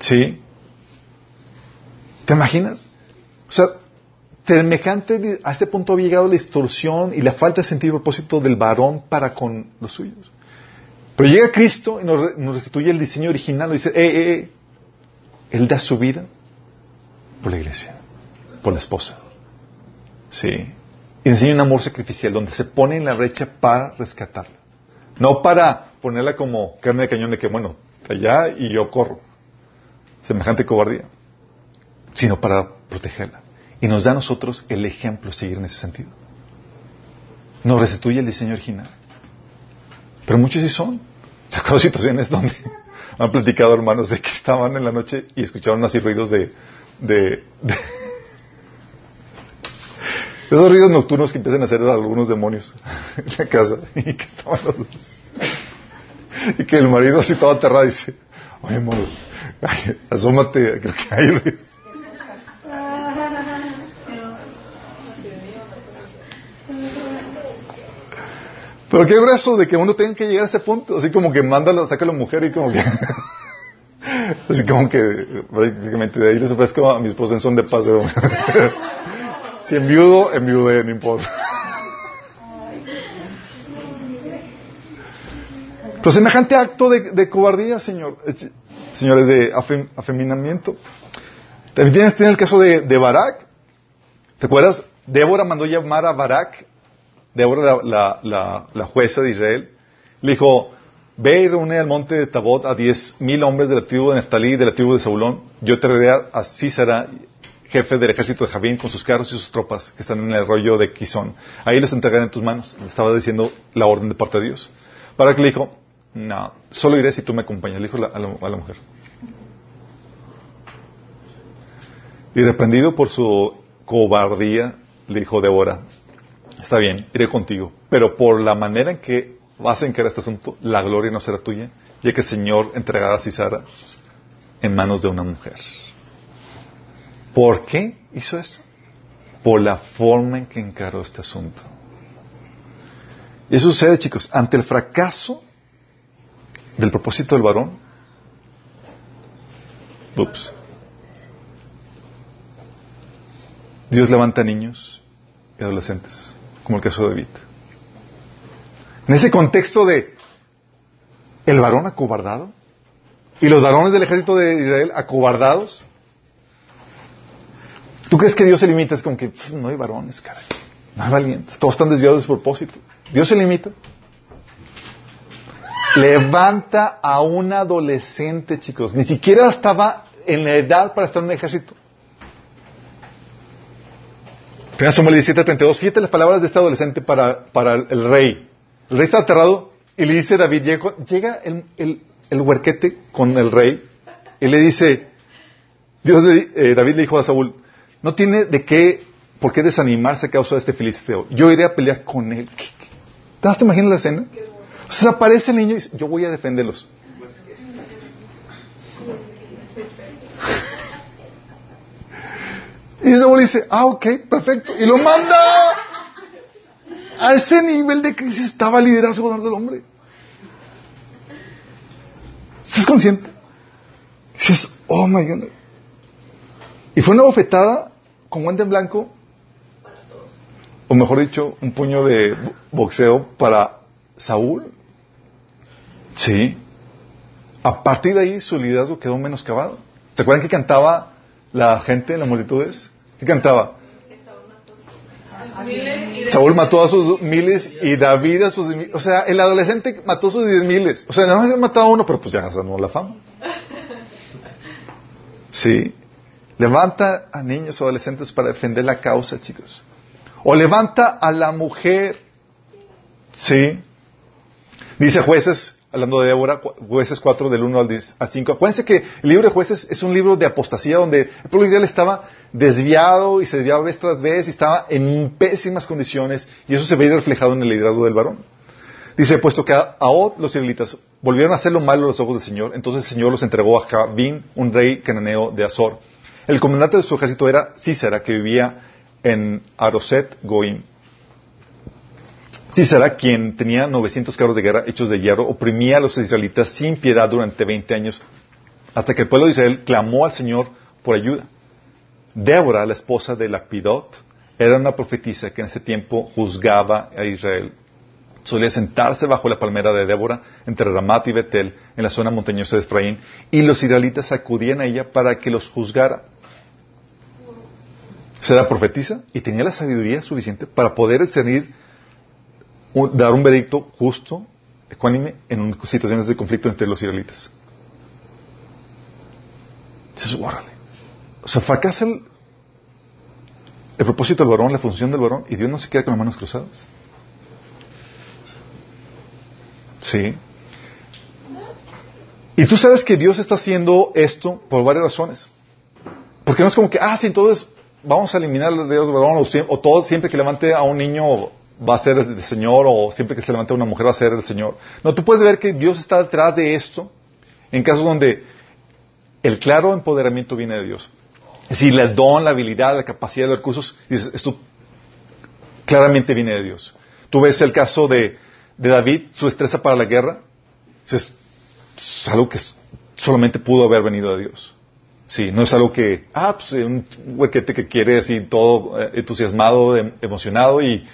Sí. ¿Te imaginas? O sea, semejante a este punto había llegado la distorsión y la falta de sentido y propósito del varón para con los suyos. Pero llega Cristo y nos, re- nos restituye el diseño original. Nos dice, eh, eh, eh, Él da su vida por la iglesia, por la esposa. Sí. Y enseña un amor sacrificial donde se pone en la brecha para rescatarla. No para ponerla como carne de cañón de que, bueno, allá y yo corro. Semejante cobardía. Sino para protegerla. Y nos da a nosotros el ejemplo a seguir en ese sentido. Nos restituye el diseño original. Pero muchos sí son. Yo situaciones donde han platicado hermanos de que estaban en la noche y escucharon así ruidos de, de, de- esos ruidos nocturnos que empiezan a hacer algunos demonios en la casa y que estaban los dos. y que el marido así todo aterrado dice, oye amor, asómate, creo que hay ruido. Pero qué grueso de que uno tenga que llegar a ese punto, así como que mándala, saca a la mujer y como que... así como que prácticamente de ahí les ofrezco a mi esposa son de paz. de- si enviudo, enviudé, no importa. Pero semejante acto de, de cobardía, señor, eh, señores, de afem- afeminamiento, También tienes, tienes el caso de, de Barak. ¿Te acuerdas? Débora mandó llamar a Barak, Débora, la, la, jueza de Israel, le dijo, ve y reúne al monte de Tabot a diez mil hombres de la tribu de Neftalí y de la tribu de Zabulón. Yo te traeré a Císara, jefe del ejército de Javín, con sus carros y sus tropas que están en el arroyo de Quizón. Ahí los entregaré en tus manos. Le estaba diciendo la orden de parte de Dios. Barak le dijo, no, solo iré si tú me acompañas, le dijo la- a la, a la mujer. Y reprendido por su cobardía, le dijo Débora, está bien, iré contigo, pero por la manera en que vas a encarar este asunto, la gloria no será tuya, ya que el Señor entregará a Cisara en manos de una mujer. ¿Por qué hizo esto? Por la forma en que encaró este asunto. Y eso sucede, chicos, ante el fracaso del propósito del varón. Ups. Dios levanta niños y adolescentes, como el caso de David. En ese contexto de el varón acobardado y los varones del ejército de Israel acobardados, ¿tú crees que Dios se limita? Es como que "Pff, no hay varones, caray, no hay valientes, todos están desviados de su propósito. Dios se limita. Levanta a un adolescente, chicos, ni siquiera estaba en la edad para estar en un ejército. 1 Samuel 17, 32. Fíjate las palabras de este adolescente para, para el rey. El rey está aterrado y le dice a David, llega, el, el, el huerquete con el rey y le dice, Dios eh, David le dijo a Saúl, no tiene de qué, por qué desanimarse a causa de este filisteo. Yo iré a pelear con él. ¿Te das- te imaginas la escena? O el niño y dice, yo voy a defenderlos. Y Saúl dice, ah, ok, perfecto. Y lo manda a ese nivel de crisis estaba el liderazgo del hombre. ¿Estás consciente? Dices, oh my God. Y fue una bofetada con guante en blanco, o mejor dicho, un puño de bo- boxeo para Saúl. Sí. A partir de ahí su liderazgo quedó menoscabado. ¿Se acuerdan que cantaba la gente, las multitudes? ¿Qué cantaba? Saúl mató a sus miles y David a sus. O sea, el adolescente mató a sus diez miles. O sea, nada más matado a uno, pero pues ya ganó la fama. Sí. Levanta a niños o adolescentes para defender la causa, chicos. O levanta a la mujer. Sí. Dice jueces, hablando de Débora, jueces 4 del 1 al 10 al 5. Acuérdense que el libro de jueces es un libro de apostasía donde el pueblo de Israel estaba desviado y se desviaba vez tras vez y estaba en pésimas condiciones y eso se veía reflejado en el liderazgo del varón. Dice, puesto que a Od los israelitas volvieron a hacer lo malo a los ojos del Señor, entonces el Señor los entregó a Jabín, un rey cananeo de Azor. El comandante de su ejército era Císara, que vivía en Aroset Goim. Císara, quien tenía 900 carros de guerra hechos de hierro, oprimía a los israelitas sin piedad durante 20 años, hasta que el pueblo de Israel clamó al Señor por ayuda. Débora, la esposa de Lapidot, era una profetisa que en ese tiempo juzgaba a Israel. Solía sentarse bajo la palmera de Débora entre Ramat y Betel, en la zona montañosa de Efraín, y los israelitas acudían a ella para que los juzgara. Se era profetisa y tenía la sabiduría suficiente para poder discernir, dar un veredicto justo, ecuánime, en situaciones de conflicto entre los israelitas. Dices, órale. O sea, fracasa el, el propósito del varón, la función del varón, y Dios no se queda con las manos cruzadas. Sí. Y tú sabes que Dios está haciendo esto por varias razones. Porque no es como que, ah, sí, entonces vamos a eliminar los dedos del varón, o, o todo, siempre que levante a un niño va a ser el Señor, o siempre que se levante a una mujer va a ser el Señor. No, tú puedes ver que Dios está detrás de esto en casos donde el claro empoderamiento viene de Dios. Es decir, el don, la habilidad, la capacidad, los recursos, esto claramente viene de Dios. Tú ves el caso de, de David, su destreza para la guerra, es, es algo que solamente pudo haber venido de Dios. Sí, no es algo que, ah, pues un huequete que quiere así todo eh, entusiasmado, em- emocionado y,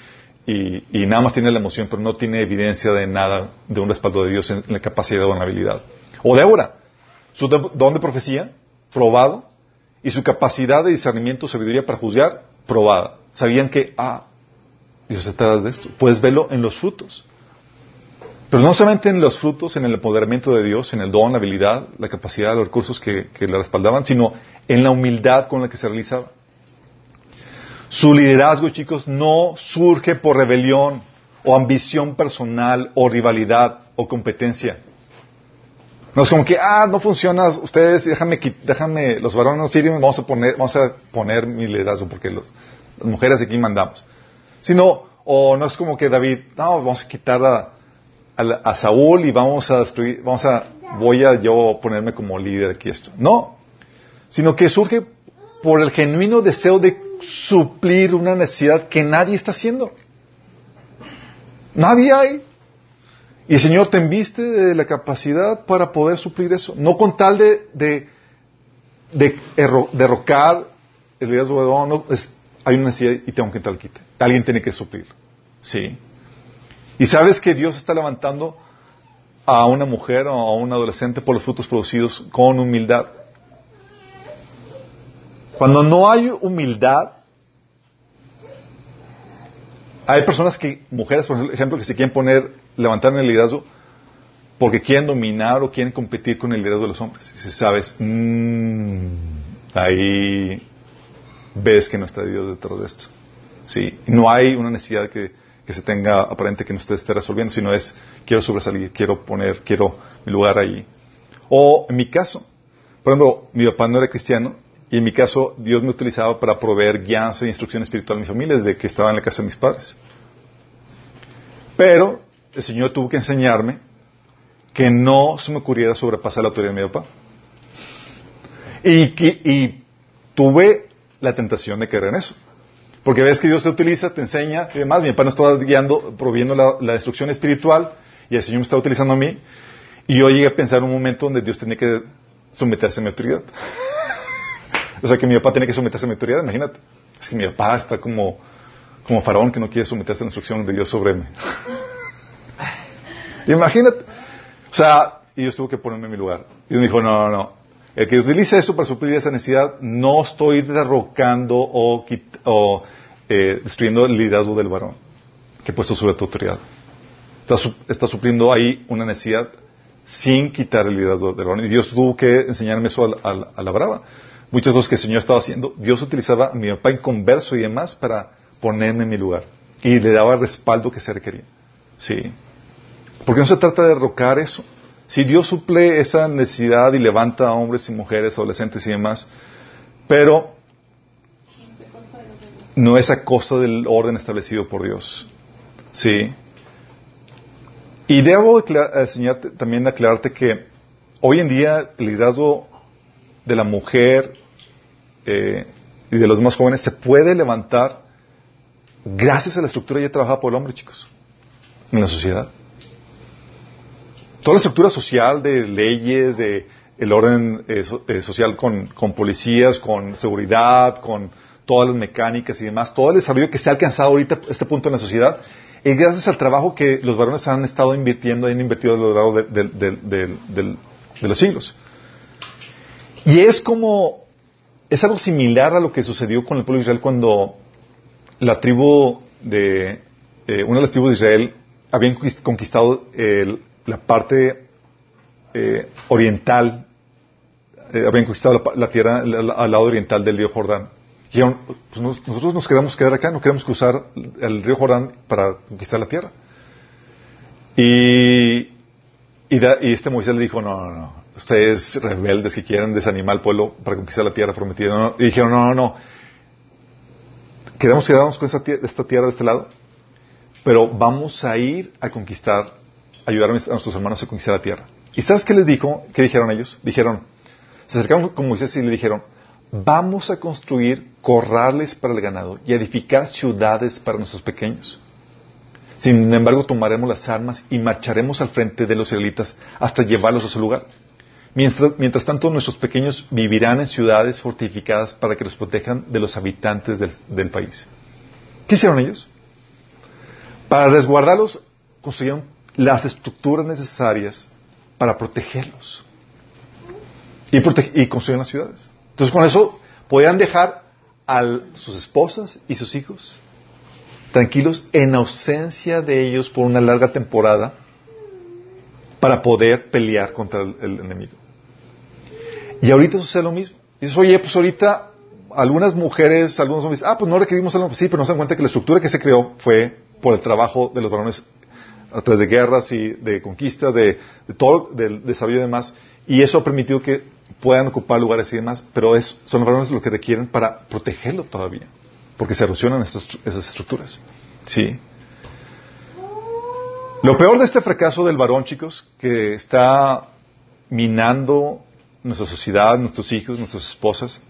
y, nada más tiene la emoción, pero no tiene evidencia de nada, de un respaldo de Dios en, la capacidad o en la habilidad. O Débora, su do- don de profecía, probado, y su capacidad de discernimiento, sabiduría para juzgar, probada. Sabían que, ah, Dios está detrás de esto. Puedes verlo en los frutos. Pero no solamente en los frutos, en el empoderamiento de Dios, en el don, la habilidad, la capacidad, los recursos que le respaldaban, sino en la humildad con la que se realizaba. Su liderazgo, chicos, no surge por rebelión o ambición personal o rivalidad o competencia. No es como que, ah, no funciona, ustedes, déjame, déjame, los varones no sirven, vamos a poner, vamos a poner mi liderazgo porque las mujeres aquí mandamos. Sino, o no es como que David, no, vamos a quitar a, a Saúl y vamos a destruir, vamos a, voy a yo ponerme como líder aquí esto. No, sino que surge por el genuino deseo de suplir una necesidad que nadie está haciendo. Nadie hay. Y el Señor te enviste de la capacidad para poder suplir eso. No con tal de, de, de derrocar el liderazgo no, es, hay una necesidad y tengo que tal quite. Alguien tiene que suplir. Sí. Y sabes que Dios está levantando a una mujer o a un adolescente por los frutos producidos con humildad. Cuando no hay humildad, hay personas que, mujeres por ejemplo, que se quieren poner, levantar en el liderazgo porque quieren dominar o quieren competir con el liderazgo de los hombres. Y si sabes, mmm, ahí ves que no está Dios detrás de esto. Sí, no hay una necesidad que, que se tenga aparente que no esté resolviendo, sino es quiero sobresalir, quiero poner, quiero mi lugar ahí. O en mi caso, por ejemplo, mi papá no era cristiano y en mi caso Dios me utilizaba para proveer guianza e instrucción espiritual a mi familia desde que estaba en la casa de mis padres. Pero el Señor tuvo que enseñarme que no se me ocurriera sobrepasar la autoridad de mi papá. Y, y tuve la tentación de creer en eso. Porque ves que Dios te utiliza, te enseña y demás. Mi papá nos estaba guiando, proviendo la, la, instrucción espiritual y el Señor me estaba utilizando a mí. Y yo llegué a pensar en un momento donde Dios tenía que someterse a mi autoridad. O sea, que mi papá tenía que someterse a mi autoridad, imagínate. Es que mi papá está como, como faraón que no quiere someterse a la instrucción de Dios sobre mí. imagínate. O sea, y Dios tuvo que ponerme en mi lugar. Y Dios me dijo, no, no, no. El que utiliza esto para suplir esa necesidad, no estoy derrocando o, o eh, destruyendo el liderazgo del varón que he puesto sobre tu autoridad. Está, está, supliendo ahí una necesidad sin quitar el liderazgo del varón. Y Dios tuvo que enseñarme eso a, a, a, la brava. Muchas cosas que el Señor estaba haciendo, Dios utilizaba a mi papá en converso y demás para ponerme en mi lugar. Y le daba el respaldo que se requería. Sí. Porque no se trata de derrocar eso. Si Dios suple esa necesidad y levanta a hombres y mujeres, adolescentes y demás, pero no es a costa del orden establecido por Dios. Sí. Y debo enseñarte, también aclararte que hoy en día el liderazgo de la mujer eh, y de los más jóvenes se puede levantar gracias a la estructura ya trabajada por el hombre, chicos, en la sociedad toda la estructura social de leyes, de el orden eh, eh, social con, con, policías, con seguridad, con todas las mecánicas y demás, todo el desarrollo que se ha alcanzado ahorita este punto en la sociedad, es gracias al trabajo que los varones han estado invirtiendo y han invertido a lo largo de, de, de, de los siglos. Y es como, es algo similar a lo que sucedió con el pueblo de Israel cuando la tribu de, eh, una de las tribus de Israel habían conquistado el, la parte eh, oriental, eh, habían conquistado la, tierra al, lado oriental del río Jordán. Y pues nos, nosotros nos queremos quedar acá, no queremos cruzar el río Jordán para conquistar la tierra. Y, y este Moisés le dijo, no, no, no, ustedes rebeldes que quieren desanimar al pueblo para conquistar la tierra prometida. No, y dijeron, no, no, no, queremos quedarnos con esta tierra, esta tierra de este lado, pero vamos a ir a conquistar ayudar a nuestros hermanos a conquistar la tierra. ¿Y sabes qué les dijo? ¿Qué dijeron ellos? Dijeron, se acercaron con Moisés y le dijeron, vamos a construir corrales para el ganado y edificar ciudades para nuestros pequeños. Sin embargo, tomaremos las armas y marcharemos al frente de los israelitas hasta llevarlos a su lugar. Mientras, tanto, nuestros pequeños vivirán en ciudades fortificadas para que los protejan de los habitantes del, país. ¿Qué hicieron ellos? Para resguardarlos, construyeron las estructuras necesarias para protegerlos y, prote y construir las ciudades. Entonces, con eso podían dejar a sus esposas y sus hijos tranquilos en ausencia de ellos por una larga temporada para poder pelear contra el enemigo. Y ahorita sucede lo mismo. Dices, oye, pues ahorita algunas mujeres, algunos hombres, ah, pues no requerimos algo, sí, pero no se dan cuenta que la estructura que se creó fue por el trabajo de los varones a través de guerras y de conquista, de, todo, del desarrollo y demás, y eso ha permitido que puedan ocupar lugares y demás, pero es, son los varones los que requieren para protegerlo todavía, porque se erosionan esas, esas estructuras. Sí. Lo peor de este fracaso del varón, chicos, que está minando nuestra sociedad, nuestros hijos, nuestras esposas,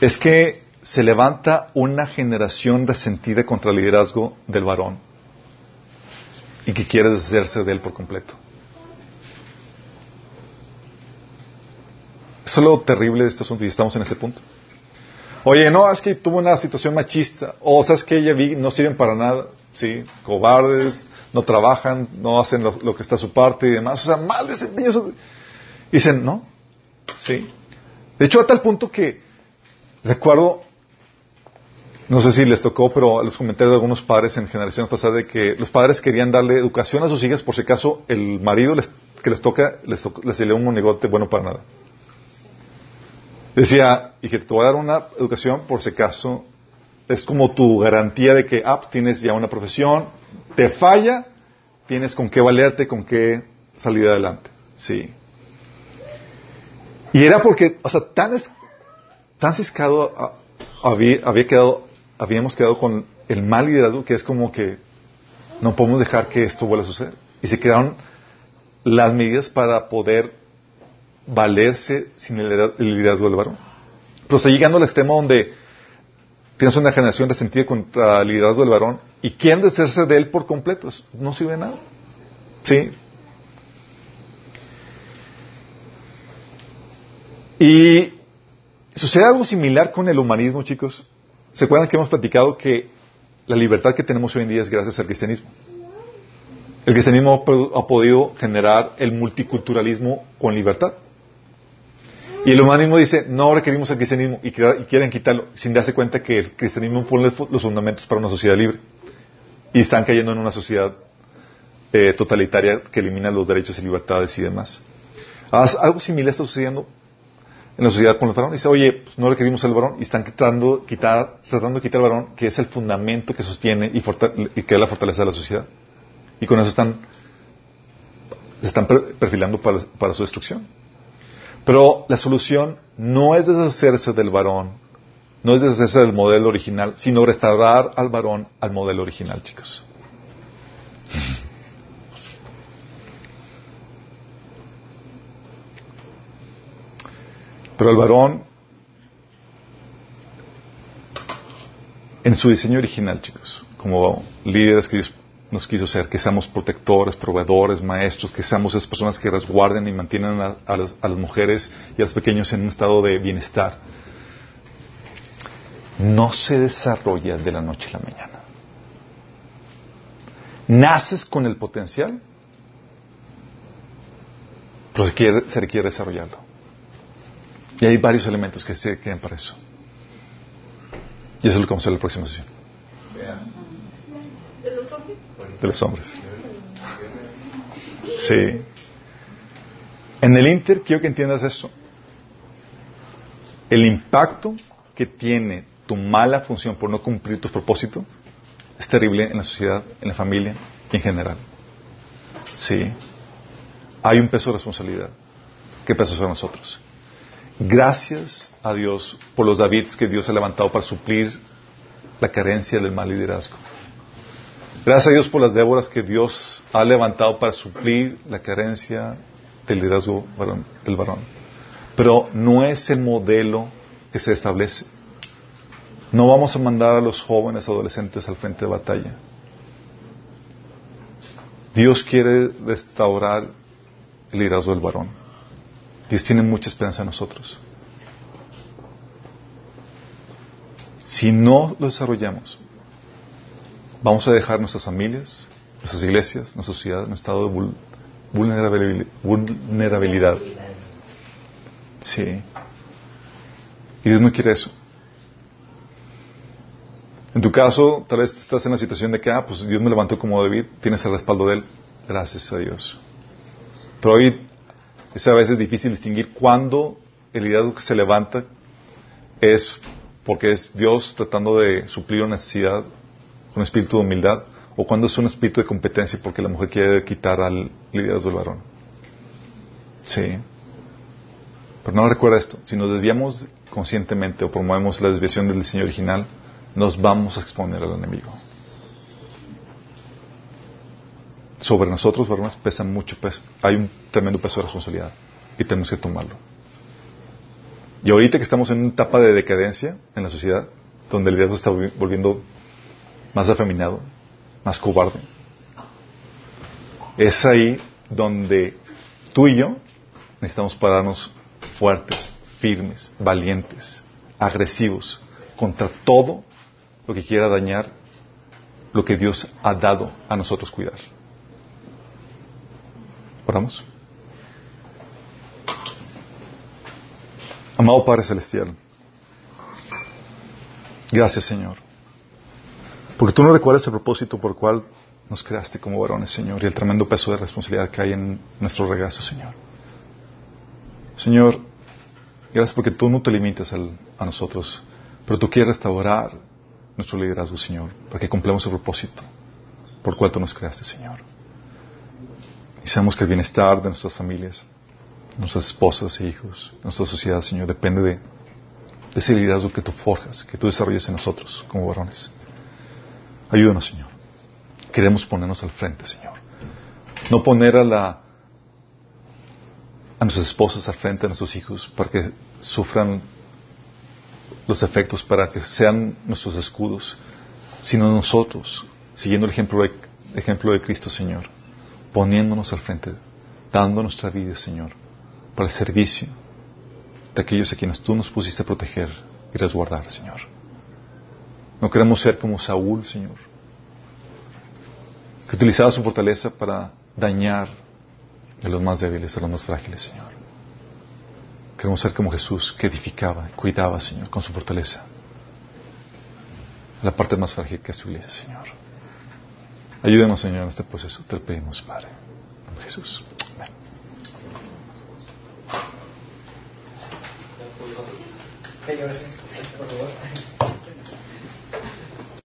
es que se levanta una generación resentida contra el liderazgo del varón y que quiere deshacerse de él por completo. Eso es lo terrible de este asunto y estamos en ese punto. Oye, no, es que tuvo una situación machista, o sabes que ella vi, no sirven para nada, sí, cobardes, no trabajan, no hacen lo, lo que está a su parte y demás, o sea, mal desempeño. Dicen, no, sí. De hecho, a tal punto que recuerdo, no sé si les tocó, pero los comentarios de algunos padres en generaciones pasadas de que los padres querían darle educación a sus hijas por si acaso el marido les, que les toca les, toca, les un monigote bueno para nada. Decía, y que te voy a dar una educación por si acaso es como tu garantía de que, ah, tienes ya una profesión, te falla, tienes con qué valerte, con qué salir adelante. Sí. Y era porque, o sea, tan, tan ciscado había quedado, habíamos quedado con el mal liderazgo que es como que no podemos dejar que esto vuelva a suceder. Y se crearon las medidas para poder valerse sin el liderazgo del varón. Pero está llegando al extremo donde tienes una generación resentida contra el liderazgo del varón y quieren deshacerse de él por completo. No sirve de nada. ¿Sí? Y sucede algo similar con el humanismo, chicos. ¿Se acuerdan que hemos platicado que la libertad que tenemos hoy en día es gracias al cristianismo? El cristianismo ha podido generar el multiculturalismo con libertad. Y el humanismo dice, no requerimos el cristianismo y quieren quitarlo sin darse cuenta que el cristianismo pone los fundamentos para una sociedad libre. Y están cayendo en una sociedad eh, totalitaria que elimina los derechos y libertades y demás. Algo similar está sucediendo en la sociedad con los varones. Dice, oye, pues no requerimos al varón y están tratando, quitar, tratando de quitar al varón, que es el fundamento que sostiene y, y que es la fortaleza de la sociedad. Y con eso están, se están perfilando para, para su destrucción. Pero la solución no es deshacerse del varón, no es deshacerse del modelo original, sino restaurar al varón al modelo original, chicos. Pero el varón, en su diseño original, chicos, como líderes que Dios nos quiso ser, que seamos protectores, proveedores, maestros, que seamos esas personas que resguarden y mantienen a, las, mujeres y a los pequeños en un estado de bienestar, no se desarrolla de la noche a la mañana. Naces con el potencial, pero se, quiere, se requiere desarrollarlo. Y hay varios elementos que se quedan para eso. Y eso es lo que vamos a hacer en la próxima sesión. de los hombres. Sí. En el Inter quiero que entiendas eso. El impacto que tiene tu mala función por no cumplir tus propósitos es terrible en la sociedad, en la familia y en general. Sí. Hay un peso de responsabilidad. ¿Qué peso sobre nosotros? Gracias a Dios por los Davids que Dios ha levantado para suplir la carencia del mal liderazgo. Gracias a Dios por las Déboras que Dios ha levantado para suplir la carencia del liderazgo del varón. Pero no es el modelo que se establece. No vamos a mandar a los jóvenes adolescentes al frente de batalla. Dios quiere restaurar el liderazgo del varón. Dios tiene mucha esperanza en nosotros. Si no lo desarrollamos, vamos a dejar nuestras familias, nuestras iglesias, nuestra sociedad un estado de vulnerabilidad. Sí. Y Dios no quiere eso. En tu caso, tal vez estás en la situación de que, ah, pues Dios me levantó como David, tienes el respaldo de Él. Gracias a Dios. Pero hoy es a veces difícil distinguir cuándo el liderazgo que se levanta es porque es Dios tratando de suplir una necesidad con espíritu de humildad o cuando es un espíritu de competencia porque la mujer quiere quitar al liderazgo del varón. Sí. Pero no recuerda esto. Si nos desviamos conscientemente o promovemos la desviación del diseño original, nos vamos a exponer al enemigo. Sobre nosotros, varones, pesa mucho peso. Hay un tremendo peso de responsabilidad y tenemos que tomarlo. Y ahorita que estamos en una etapa de decadencia en la sociedad, donde el liderazgo está volviendo más afeminado, más cobarde, es ahí donde tú y yo necesitamos pararnos fuertes, firmes, valientes, agresivos contra todo lo que quiera dañar lo que Dios ha dado a nosotros cuidar. Oramos. Amado Padre Celestial, gracias Señor, porque tú no recuerdas el propósito por el cual nos creaste como varones, Señor, y el tremendo peso de responsabilidad que hay en nuestro regazo, Señor. Señor, gracias porque tú no te limitas a nosotros, pero tú quieres restaurar nuestro liderazgo, Señor, para que cumplamos el propósito por el cual tú nos creaste, Señor. Y sabemos que el bienestar de nuestras familias, nuestras esposas e hijos, nuestra sociedad, Señor, depende de, ese liderazgo que tú forjas, que tú desarrolles en nosotros como varones. Ayúdanos, Señor. Queremos ponernos al frente, Señor. No poner a la a nuestras esposas al frente, a nuestros hijos, para que sufran los efectos, para que sean nuestros escudos, sino nosotros, siguiendo el ejemplo de, ejemplo de Cristo, Señor, poniéndonos al frente, dando nuestra vida, Señor, para el servicio de aquellos a quienes tú nos pusiste a proteger y resguardar, Señor. No queremos ser como Saúl, Señor, que utilizaba su fortaleza para dañar a los más débiles, a los más frágiles, Señor. Queremos ser como Jesús, que edificaba, cuidaba, Señor, con su fortaleza. La parte más frágil que es tu iglesia, Señor. Ayúdenos, Señor, en este proceso. Te lo pedimos, Padre. Jesús. Amén.